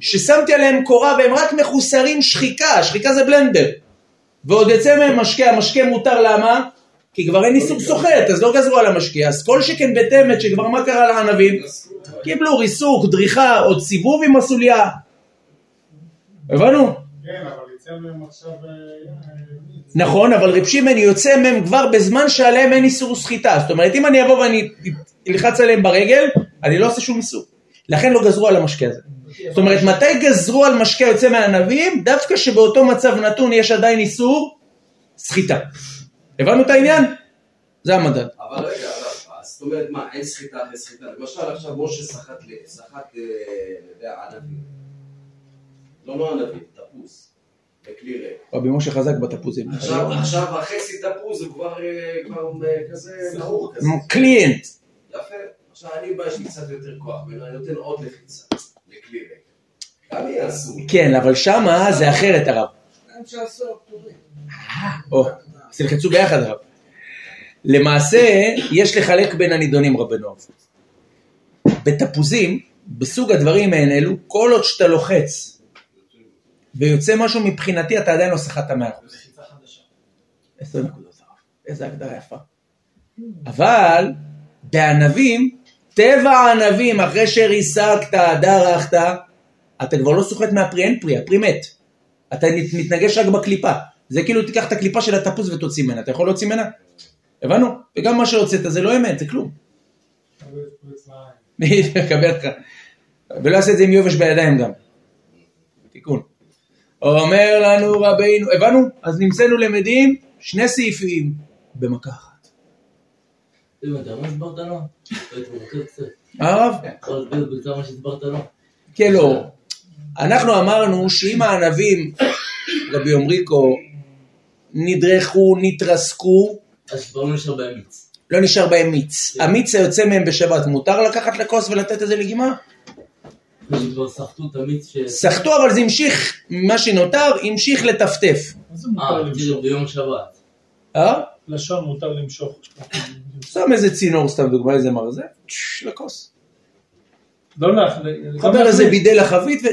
S1: ששמתי עליהם קורה והם רק מחוסרים שחיקה, שחיקה זה בלנדר ועוד יצא מהם משקה, המשקה מותר למה? כי כבר אין איסור סוחט, אז לא גזרו על המשקה, אז כל שכן בתמת שכבר מה קרה לענבים? קיבלו ריסוק, דריכה, עוד סיבוב עם הסוליה. הבנו?
S6: כן, אבל יצא מהם עכשיו... אה,
S1: נכון, אבל רב שמעון יוצא מהם כבר בזמן שעליהם אין איסור סחיטה. זאת אומרת, אם אני אבוא ואני אלחץ עליהם ברגל, אני לא עושה שום איסור. לכן לא גזרו על המשקה הזה. זאת אומרת, מתי גזרו על משקה יוצא מהענבים? דווקא שבאותו מצב נתון יש עדיין איסור סחיטה. הבנו את העניין? זה המדד.
S2: אבל רגע, זאת אומרת, מה, אין סחיטה אחרי סחיטה? למשל עכשיו משה סחט סחט, אה, ענבים. לא, לא ענבים, תפוס. בכלי ריק.
S1: רבי משה חזק בתפוזים.
S2: עכשיו, עכשיו החצי תפוז הוא כבר, אה, כבר אה, כזה נעור כזה.
S1: קליינט.
S2: יפה. עכשיו אני בא, יש לי קצת יותר כוח, ואני נותן עוד לחיצה לכלי ריק. גם יהיה אסור.
S1: כן, אבל שמה זה אחרת הרב. או, אז תלחצו ביחד הרב. למעשה, יש לחלק בין הנידונים רבנו. בתפוזים, בסוג הדברים מעין אלו, כל עוד שאתה לוחץ ויוצא משהו מבחינתי, אתה עדיין לא סחטת מאה אחוז. עשר נקודות. איזה הגדרה יפה. אבל בענבים, טבע הענבים, אחרי שריסקת, דרכת, אתה כבר לא סוחט מהפרי, אין פרי, הפרי מת. אתה מת- מתנגש רק בקליפה. זה כאילו תיקח את הקליפה של התפוז ותוציא ממנה, אתה יכול להוציא ממנה? הבנו? וגם מה שהוצאת זה לא אמת, זה כלום. ולא יעשה את זה עם יובש בידיים גם. תיקון. אומר לנו רבינו, הבנו? אז נמצאנו למדים שני סעיפים במכה אחת.
S8: אם אתה מה הסברת לו? הייתי מורכב קצת.
S1: הרב?
S8: יכול להסביר בקצרה מה שהסברת לו?
S1: כן, לא. אנחנו אמרנו שאם הענבים, רבי עומריקו, נדרכו, נתרסקו,
S8: אז כבר לא נשאר בהם מיץ.
S1: לא נשאר בהם מיץ. המיץ היוצא מהם בשבת, מותר לקחת לכוס ולתת איזה לגימה?
S8: סחטו,
S1: אבל זה המשיך, מה שנותר, המשיך לטפטף.
S4: מה זה מותר
S8: אה,
S4: למשוך?
S8: כאילו ביום שבת.
S1: אה?
S4: לשון מותר למשוך.
S1: שם איזה צינור, סתם דוגמה, איזה מרזה, צ'ש, לכוס.
S4: לא לך.
S1: חבר איזה בידה לחבית ו...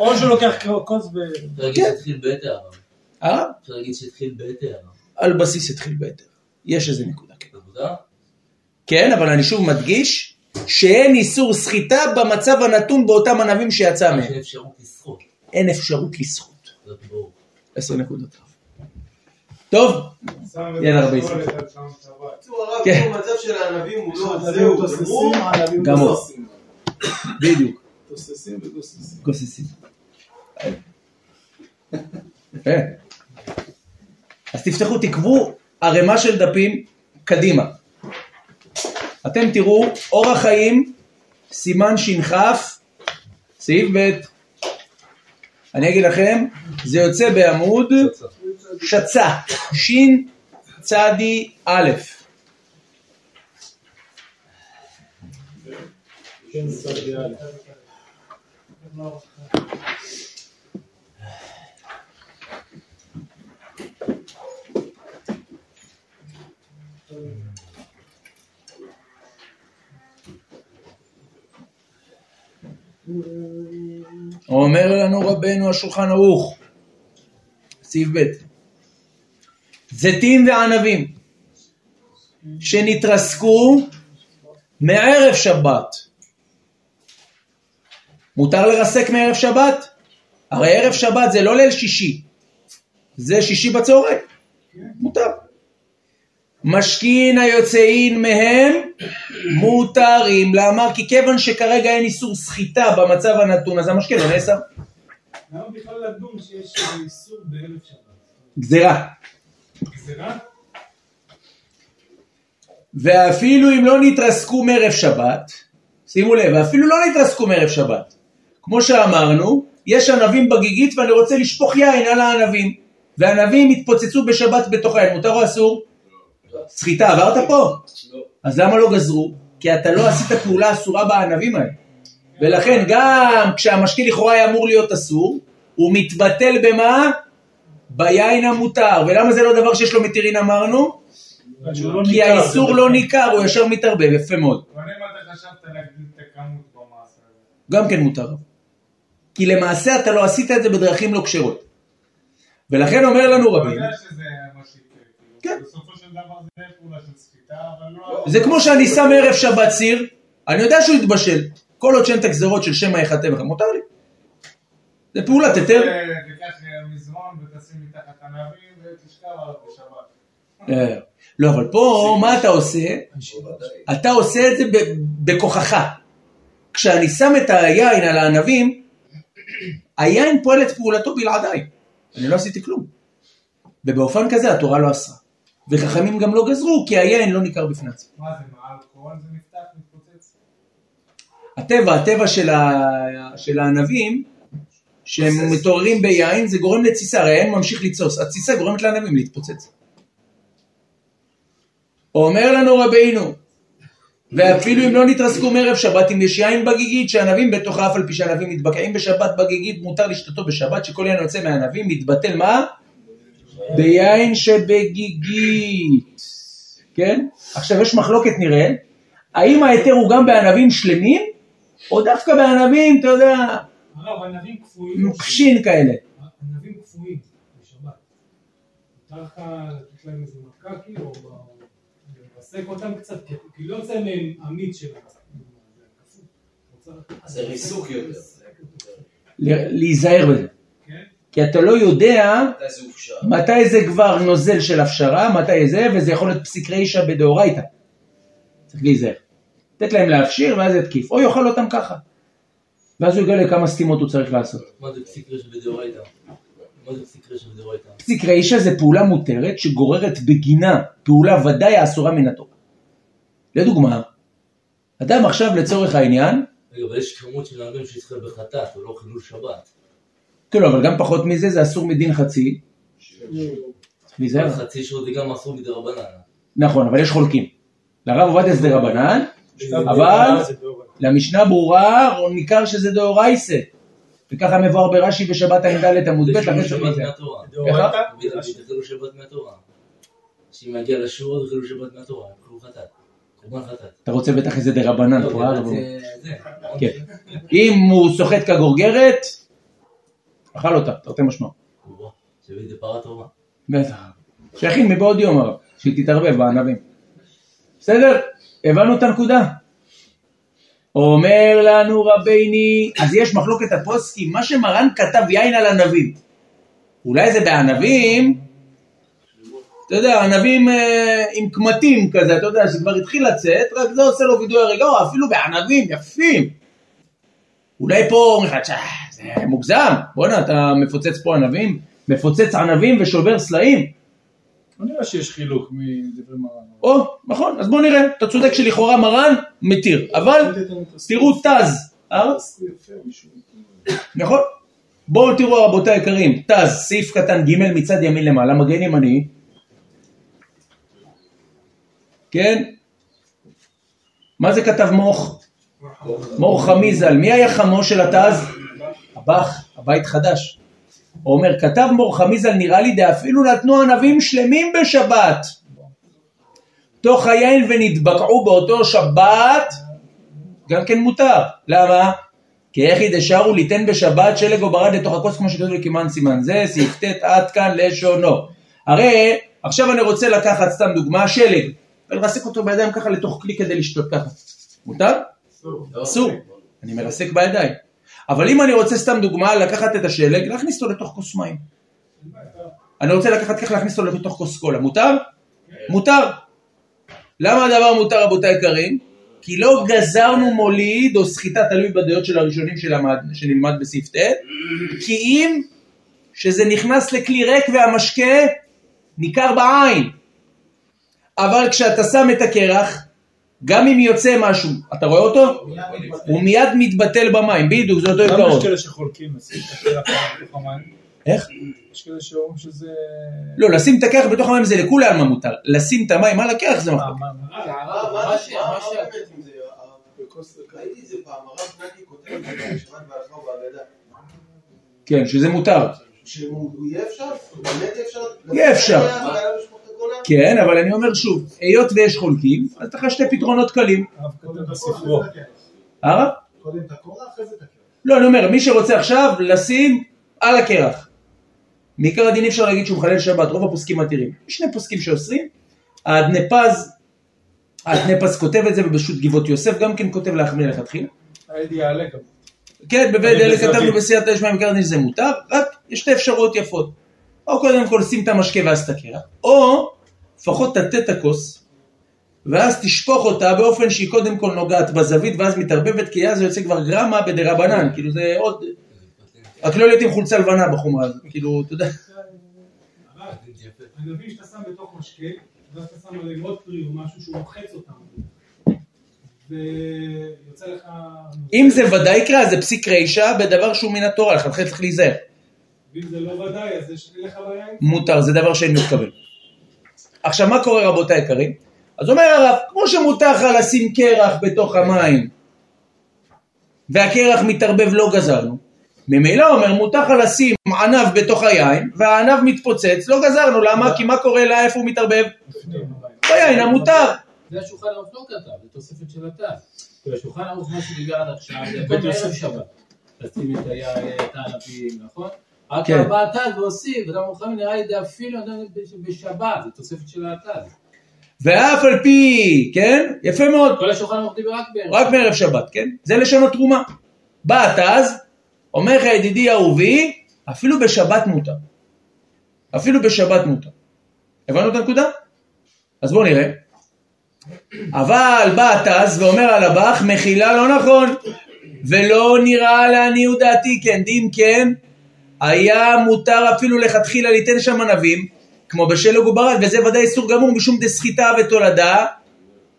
S4: או שהוא לוקח כוס ו...
S8: אפשר להגיד שהתחיל בהיתר.
S1: אה?
S8: אפשר להגיד שהתחיל בהיתר.
S1: על בסיס התחיל בהיתר. יש איזה נקודה. כן.
S8: נקודה?
S1: כן, אבל אני שוב מדגיש שאין איסור סחיטה במצב הנתון באותם ענבים שיצא מהם.
S8: אין אפשרות לסחוט.
S1: אין אפשרות לסחוט.
S8: זה ברור.
S1: עשר נקודות. טוב, יאללה,
S6: את
S1: הרבה כן.
S7: של הענבים הוא לא זהו.
S3: גוססים.
S1: בדיוק,
S3: וגוססים.
S1: גוססים. יפה. אז תפתחו, תקבו ערימה של דפים קדימה. אתם תראו אורח חיים, סימן ש"כ, סעיף ב'. אני אגיד לכם, זה יוצא בעמוד שצ"ה, שין צדי א'. אומר לנו רבנו השולחן ערוך, סעיף ב', זיתים וענבים שנתרסקו מערב שבת. מותר לרסק מערב שבת? הרי ערב שבת זה לא ליל שישי, זה שישי בצהריים, מותר. משכין היוצאין מהם מותרים, למה? כי כיוון שכרגע אין איסור סחיטה במצב הנתון, אז המשכין לא נאסר.
S6: למה בכלל לדון שיש איסור בערב שבת?
S1: גזירה.
S6: גזירה?
S1: ואפילו אם לא נתרסקו מערב שבת, שימו לב, ואפילו לא נתרסקו מערב שבת. כמו שאמרנו, יש ענבים בגיגית ואני רוצה לשפוך יין על הענבים. וענבים התפוצצו בשבת בתוך היין, מותר או אסור? סחיטה, עברת פה? אז למה לא גזרו? כי אתה לא עשית פעולה אסורה בענבים האלה. ולכן גם כשהמשקה לכאורה היה אמור להיות אסור, הוא מתבטל במה? ביין המותר. ולמה זה לא דבר שיש לו מתירין אמרנו?
S4: לא
S1: כי האיסור לא. ניכר, הוא ישר מתערבב, יפה מאוד.
S6: אבל אם אתה חשבת להגדיל את הכמות במעשה הזה.
S1: גם כן מותר. כי למעשה אתה לא עשית את זה בדרכים לא כשרות. ולכן אומר לנו
S6: אתה
S1: רבי,
S6: יודע שזה מה שיקרה. בסופו של דבר זה יהיה פעולה של סחיטה, אבל לא...
S1: זה כמו שאני שם ערב שבת סיר, אני יודע שהוא יתבשל. כל עוד שאין את הגזרות של שמא יחטא בך, מותר לי. זה פעולת היתר. לא, אבל פה, מה אתה עושה? אתה עושה את זה בכוחך. כשאני שם את היין על הענבים, היין פועל את פעולתו בלעדיי. אני לא עשיתי כלום. ובאופן כזה התורה לא אסרה. וחכמים גם לא גזרו, כי היין לא ניכר בפני עצמו.
S6: מה זה, מהאלכוהול זה נפתח, מתפוצץ?
S1: הטבע, הטבע. של הענבים, שהם מתעוררים ביין, זה גורם לתסיסה, הרי העין ממשיך לתסוס, התסיסה גורמת לענבים להתפוצץ. אומר לנו רבינו, ואפילו אם לא נתרסקו מערב שבת, אם יש יין בגיגית שענבים בתוכה, אף על פי שענבים מתבקעים בשבת בגיגית, מותר לשתותו בשבת, שכל יין יוצא מהענבים, מתבטל מה? ביין שבגיגית. כן? עכשיו יש מחלוקת נראה, האם ההיתר הוא גם בענבים שלמים, או דווקא בענבים, אתה יודע,
S11: הרב, ענבים קפואים.
S1: מוקשין כאלה.
S11: ענבים קפואים בשבת. מותר לך לתת להם איזה מכה כאילו, או ב- לרסק אותם קצת, כי לא יוצא מהם המיץ שלהם. זה
S2: ריסוק יותר.
S1: להיזהר בזה.
S11: כן?
S1: כי אתה לא יודע
S2: מתי זה הופשר.
S1: מתי זה כבר נוזל של הפשרה, מתי זה, וזה יכול להיות פסיק רישא בדאורייתא. צריך להיזהר. לתת להם להפשיר ואז יתקיף, או יאכל אותם ככה. ואז הוא יגלה כמה סתימות הוא צריך לעשות.
S8: מה זה פסיק רשת בדאורייתא? מה זה פסיק רשת בדאורייתא?
S1: פסיק רישא זה פעולה מותרת שגוררת בגינה פעולה ודאי האסורה מן התורה. לדוגמה, אדם עכשיו לצורך העניין,
S8: רגע, אבל יש כמות של ענבים שישראל בחטאת, או לא חילול שבת.
S1: כן, אבל גם פחות מזה זה אסור מדין חצי.
S8: חצי שעות זה גם אסור מדי רבנן.
S1: נכון, אבל יש חולקים. לרב עובדיה זה דרבנן, אבל למשנה ברורה ניכר שזה דאורייסה. וככה מבואר ברש"י בשבת ע"ד עמוד ב',
S8: חילול
S1: צריך
S8: שבת. מהתורה.
S1: איך?
S8: תמיד תמיד זה חילול שבת מהתורה. שאם יגיע לשיעור זה חילול שבת מהתורה, חטאת.
S1: אתה רוצה בטח איזה דרבנן
S8: לא,
S1: פה, אה?
S8: זה-
S1: כן. אם הוא סוחט כגורגרת, אכל אותה, תרתי משמע. בטח. שיכין מבעוד יום, שהיא תתערבב בענבים. בסדר? הבנו את הנקודה. אומר לנו רביני, אז יש מחלוקת הפוסקים, מה שמרן כתב יין על ענבים. אולי זה בענבים, אתה יודע, ענבים אה, עם קמטים כזה, אתה יודע, שכבר התחיל לצאת, רק זה עושה לו וידוי הרגע, או אפילו בענבים יפים. אולי פה אומרים לך, "תשע, זה מוגזם, בואנה, אתה מפוצץ פה ענבים? מפוצץ ענבים ושובר סלעים?
S4: לא נראה שיש חילוק מדברי מרן.
S1: או, נכון, אז בואו נראה, אתה צודק שלכאורה מרן מתיר, אבל תראו תז, אה? נכון? בואו תראו רבותיי היקרים, תז, סעיף קטן ג' מצד ימין למעלה, מגן ימני, כן? מה זה כתב מוך? מור חמיזל, מי היה חמו של התז? הבח, הבית חדש. אומר, כתב מור חמיזל נראה לי דאפילו נתנו ענבים שלמים בשבת. תוך היין ונתבקעו באותו שבת, גם כן מותר. למה? כי איך ידשרו ליתן בשבת שלג או ברד לתוך הכוס כמו שכתוב לקימן סימן זה, סעיף ט' עד כאן לשונו. הרי עכשיו אני רוצה לקחת סתם דוגמה, שלג, ולרסק אותו בידיים ככה לתוך כלי כדי לשתות ככה. מותר? אסור. אני מרסק בידיים. אבל אם אני רוצה סתם דוגמה, לקחת את השלג, להכניס אותו לתוך כוס מים. אני רוצה לקחת ככה להכניס אותו לתוך כוס קולה, מותר? מותר. למה הדבר מותר רבותיי יקרים? כי לא גזרנו מוליד או סחיטה, תלוי בדעות של הראשונים שלמד, שנלמד בסעיף ט', כי אם שזה נכנס לכלי ריק והמשקה ניכר בעין. אבל כשאתה שם את הקרח, גם אם יוצא משהו, אתה רואה אותו? הוא מיד מתבטל במים, בדיוק, זה אותו
S4: למה יש
S1: עיקרון.
S4: כאלה שחולקים לשים את הקרח בתוך המים?
S1: איך?
S4: יש כאלה שאומרים שזה...
S1: לא, לשים את הקרח בתוך המים זה לכולי עלמא מותר. לשים את המים על הקרח זה מחלוקת.
S7: מה מה בהלכה ובאגדה.
S1: כן, שזה מותר.
S7: שהוא יהיה אפשר? באמת יהיה אפשר?
S1: כן, אבל אני אומר שוב, היות ויש חולקים, אז יש לך שתי פתרונות קלים. הרב?
S6: קודם את הקורה, אחרי זה את הקרח.
S1: לא, אני אומר, מי שרוצה עכשיו לשים על הקרח. מעיקר הדין אי אפשר להגיד שהוא מחלל שבת, רוב הפוסקים מתירים. יש שני פוסקים שאוסרים. האדנפז, האדנפז כותב את זה, ובשו"ת גבעות יוסף גם כן כותב להחמיא לכתחילה.
S4: הייתי יעלה גם.
S1: כן, בבית אלה. כתבנו בסייעתא דשמיא מעיקר הדין שזה מותר, רק יש שתי אפשרויות יפות. או קודם כל שים את המשקה ואז את הקרח, או לפחות תטה את הכוס, ואז תשפוך אותה באופן שהיא קודם כל נוגעת בזווית ואז מתערבבת, כי אז זה יוצא כבר גרמה בדרבנן, כאילו זה עוד... רק לא להיות עם חולצה לבנה בחומרה הזאת, כאילו, אתה יודע.
S11: הרב, ענבים שאתה שם בתוך משקה, ואז אתה שם עליהם עוד פרי או משהו שהוא מוחץ אותם. ויוצא לך...
S1: אם זה ודאי יקרה, אז זה פסיק רישא בדבר שהוא מן התורה, לכתחילה צריך להיזהר.
S11: ואם זה לא ודאי, אז יש לך בעיה עם
S1: מותר, זה דבר שאין מתכוון. עכשיו, מה קורה רבותיי היקרים? אז אומר הרב, כמו שמותר לך לשים קרח בתוך המים, והקרח מתערבב לא גזרנו, ממילא אומר, מותר לך לשים ענב בתוך היין, והענב מתפוצץ, לא גזרנו, למה? כי מה קורה לה, איפה הוא מתערבב? ביין המותר.
S9: זה השולחן ערוך לא כתב, זה תוספת של התז. כאילו השולחן ערוך מה שדיבר עד עכשיו, זה הכל בערב שבת. לשים את היין, את הענבים, נכון? רק
S1: כן.
S9: בא התז והוסיף, וגם מוכנים נראה לי זה אפילו אדם בשבת, זה תוספת של התז.
S1: ואף על פי, כן? יפה מאוד.
S9: כל השולחן ערוך דיבר רק בערב.
S1: רק בערב שבת, כן? זה לשון התרומה. בא התז, אומר לך ידידי אהובי, אפילו בשבת מותר. אפילו בשבת מותר. הבנו את הנקודה? אז בואו נראה. אבל בא התז ואומר על הבח, מחילה לא נכון, ולא נראה לעניות דעתי כן, דאם כן, היה מותר אפילו לכתחילה ליתן שם ענבים, כמו בשלג וברד, וזה ודאי איסור גמור משום דסחיטה ותולדה,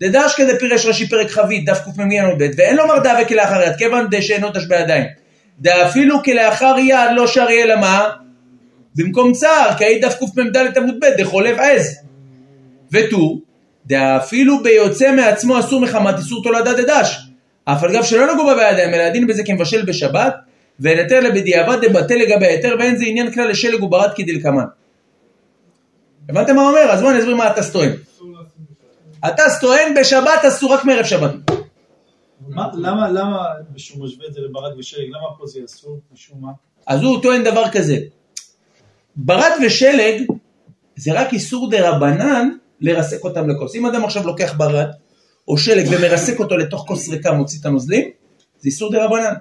S1: דדש כזה פירש רש"י פרק חבית, דף קמ"ג עמוד ב', ואין לומר דאבה כלאחר יד, כיוון דשאינו תשבע ידיים. דאפילו כלאחר יד לא שרי אלא מה? במקום צער, כי היית דף קמ"ד עמוד ב', דחולב עז. ותו, דאפילו ביוצא מעצמו אסור מחמת איסור תולדה דדש. אף על גב שלא נגעו בה בידיים, אלא הדין בזה כמבשל בשבת, ואין היתר לבדיעבד דבטל לגבי ההיתר, ואין זה עניין כלל לשלג וברד כדלקמן. הבנתם מה הוא אומר? אז בואו אני אסביר מה הט"ז טוען. הט"ז טוען בשבת אסור רק מערב שבת.
S4: מה- למה, למה שהוא משווה את זה לברד ושלג, למה פה זה אסור? משום מה?
S1: אז הוא טוען דבר כזה, ברד ושלג זה רק איסור דרבנן לרסק אותם לכוס. אם אדם עכשיו לוקח ברד או שלג ומרסק אותו לתוך כוס ריקה מוציא את הנוזלים, זה איסור דרבנן.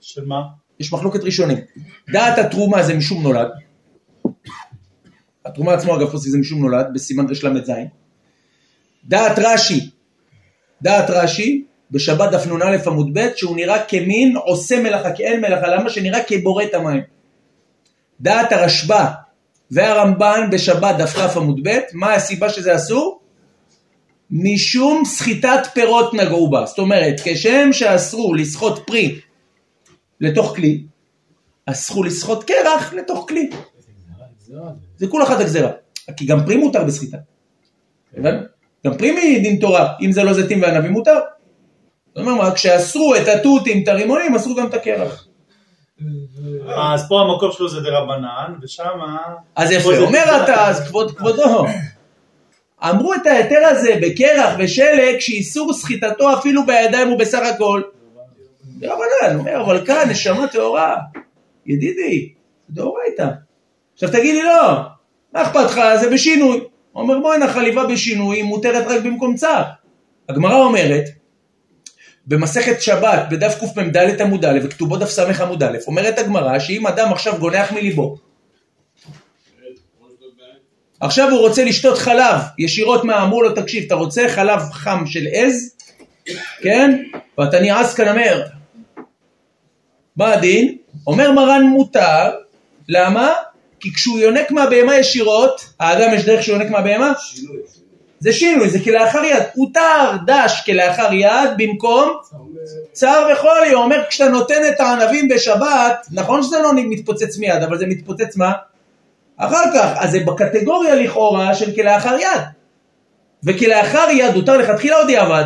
S4: של מה?
S1: יש מחלוקת ראשונים. דעת התרומה זה משום נולד. התרומה עצמו אגב פוסק זה משום נולד, בסימן רל"ז. דעת רש"י, דעת רש"י, בשבת דף נ"א עמוד ב', שהוא נראה כמין עושה מלאכה, כי אין מלאכה, למה? שנראה כבורא את המים. דעת הרשב"א והרמב"ן בשבת דף כ עמוד ב', מה הסיבה שזה אסור? משום סחיטת פירות נגעו בה. זאת אומרת, כשם שאסרו לסחוט פרי לתוך כלי, אסרו לסחוט קרח לתוך כלי. זה כול אחת הגזרה. כי גם פרי מותר בסחיטה. גם פרי מדין תורה, אם זה לא זיתים וענבים מותר. זאת אומרת, כשאסרו את התותים, את הרימונים, אסרו גם את הקרח.
S4: אז פה המקור שלו זה דרבנן, ושמה...
S1: אז
S4: פה
S1: יפה, אומר. אתה, אז כבוד כבודו. אמרו את ההיתר הזה בקרח ושלג שאיסור סחיטתו אפילו בידיים הוא בסך הכל. דרבנן, הוא אומר, אבל כאן נשמה טהורה. ידידי, דאורייתא. עכשיו תגיד לי לא, מה אכפת לך, זה בשינוי. אומר בואנה חליבה בשינוי היא מותרת רק במקום צער. הגמרא אומרת, במסכת שבת בדף קמ"ד עמוד א' וכתובו דף ס' עמוד א', אומרת הגמרא שאם אדם עכשיו גונח מליבו עכשיו הוא רוצה לשתות חלב ישירות מה אמרו לו תקשיב אתה רוצה חלב חם של עז כן ואתה נהיה עסקן אומר מה הדין? אומר מרן מותר למה? כי כשהוא יונק מהבהמה ישירות האדם יש דרך שהוא יונק מהבהמה? זה שינוי, זה כלאחר יד. הותר דש כלאחר יד במקום צער וחולי. הוא אומר, כשאתה נותן את הענבים בשבת, נכון שזה לא מתפוצץ מיד, אבל זה מתפוצץ מה? אחר כך. אז זה בקטגוריה לכאורה של כלאחר יד. וכלאחר יד הותר לכתחילה או דיעבד?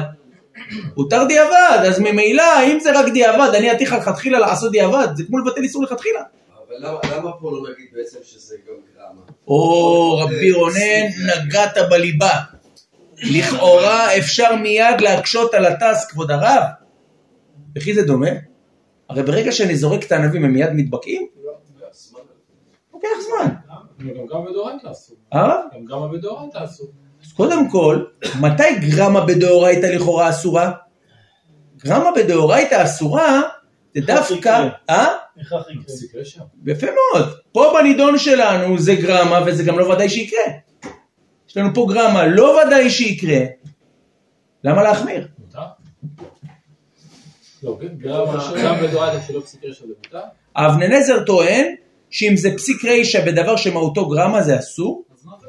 S1: הותר דיעבד, אז ממילא, אם זה רק דיעבד, אני אתיך לכתחילה לעשות דיעבד, זה כמו לבטל איסור לכתחילה.
S2: אבל למה, למה פה לא נגיד בעצם שזה גם גרמה?
S1: או רבי רונן, נגעת בליבה. לכאורה אפשר מיד להקשות על הטס, כבוד הרב. וכי זה דומה? הרי ברגע שאני זורק את הענבים הם מיד מתבקעים? לוקח זמן.
S9: גם גם בדאורייתא אסור.
S1: אה?
S9: גם גם בדאורייתא אסור.
S1: אז קודם כל, מתי גרמה בדאורייתא לכאורה אסורה? גרמה בדאורייתא אסורה זה דווקא, אה? יפה מאוד. פה בנידון שלנו זה גרמה וזה גם לא ודאי שיקרה. יש לנו פה גרמה, לא ודאי שיקרה. למה להחמיר?
S9: לא, מותר?
S1: אבננזר טוען שאם זה פסיק רישא בדבר שמהותו גרמה זה אסור,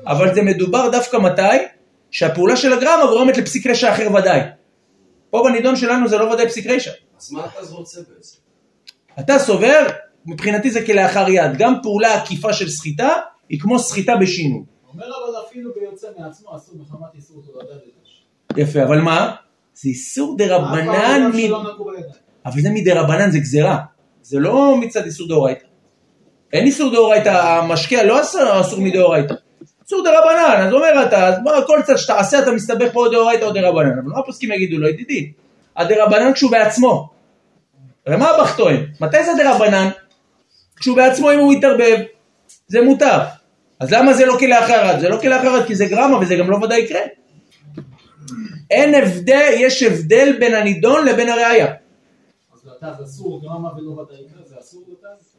S1: אבל זה מדובר דווקא מתי? שהפעולה של הגרמה גורמת לפסיק רשע אחר ודאי. פה בנידון שלנו זה לא ודאי פסיק רשע.
S2: אז מה אתה רוצה בעצם?
S1: אתה סובר, מבחינתי זה כלאחר יד, גם פעולה עקיפה של סחיטה היא כמו סחיטה בשינוי.
S9: אומר אבל אפילו ביוצא מעצמו אסור מחמת איסור תורדה לדש.
S1: יפה, אבל מה? זה איסור
S9: דרבנן,
S1: מ... אבל זה מדרבנן, זה גזירה. זה לא מצד איסור דאורייתא. אין איסור דאורייתא, המשקה לא אסור, אסור מדאורייתא. איסור דרבנן, אז אומר אתה, אז בוא, כל צד שתעשה אתה מסתבך פה או דאורייתא או דרבנן. אבל מה הפוסקים יגידו לו, ידידי? הדרבנן כשהוא בעצמו. הרי מה הב"ח טוען? מתי זה דרבנן? כשהוא בעצמו, אם הוא מתערבב, זה מותר. אז למה זה לא כלאחר יד? זה לא כלאחר יד כי זה גרמה וזה גם לא ודאי יקרה. אין הבדל, יש הבדל בין הנידון לבין הראייה.
S9: אז לתז אסור גרמה ולא ודאי יקרה, זה אסור לתז?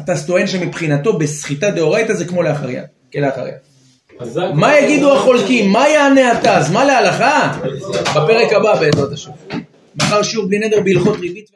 S1: אתה טוען שמבחינתו בסחיטה דאורייתא זה כמו לאחר יד, כלאחר יד.
S9: אז זה-
S1: מה יגידו החולקים? מה יענה התז? מה להלכה? בפרק הבא בעזרת השם. מחר שיעור בלי נדר בהלכות ריבית.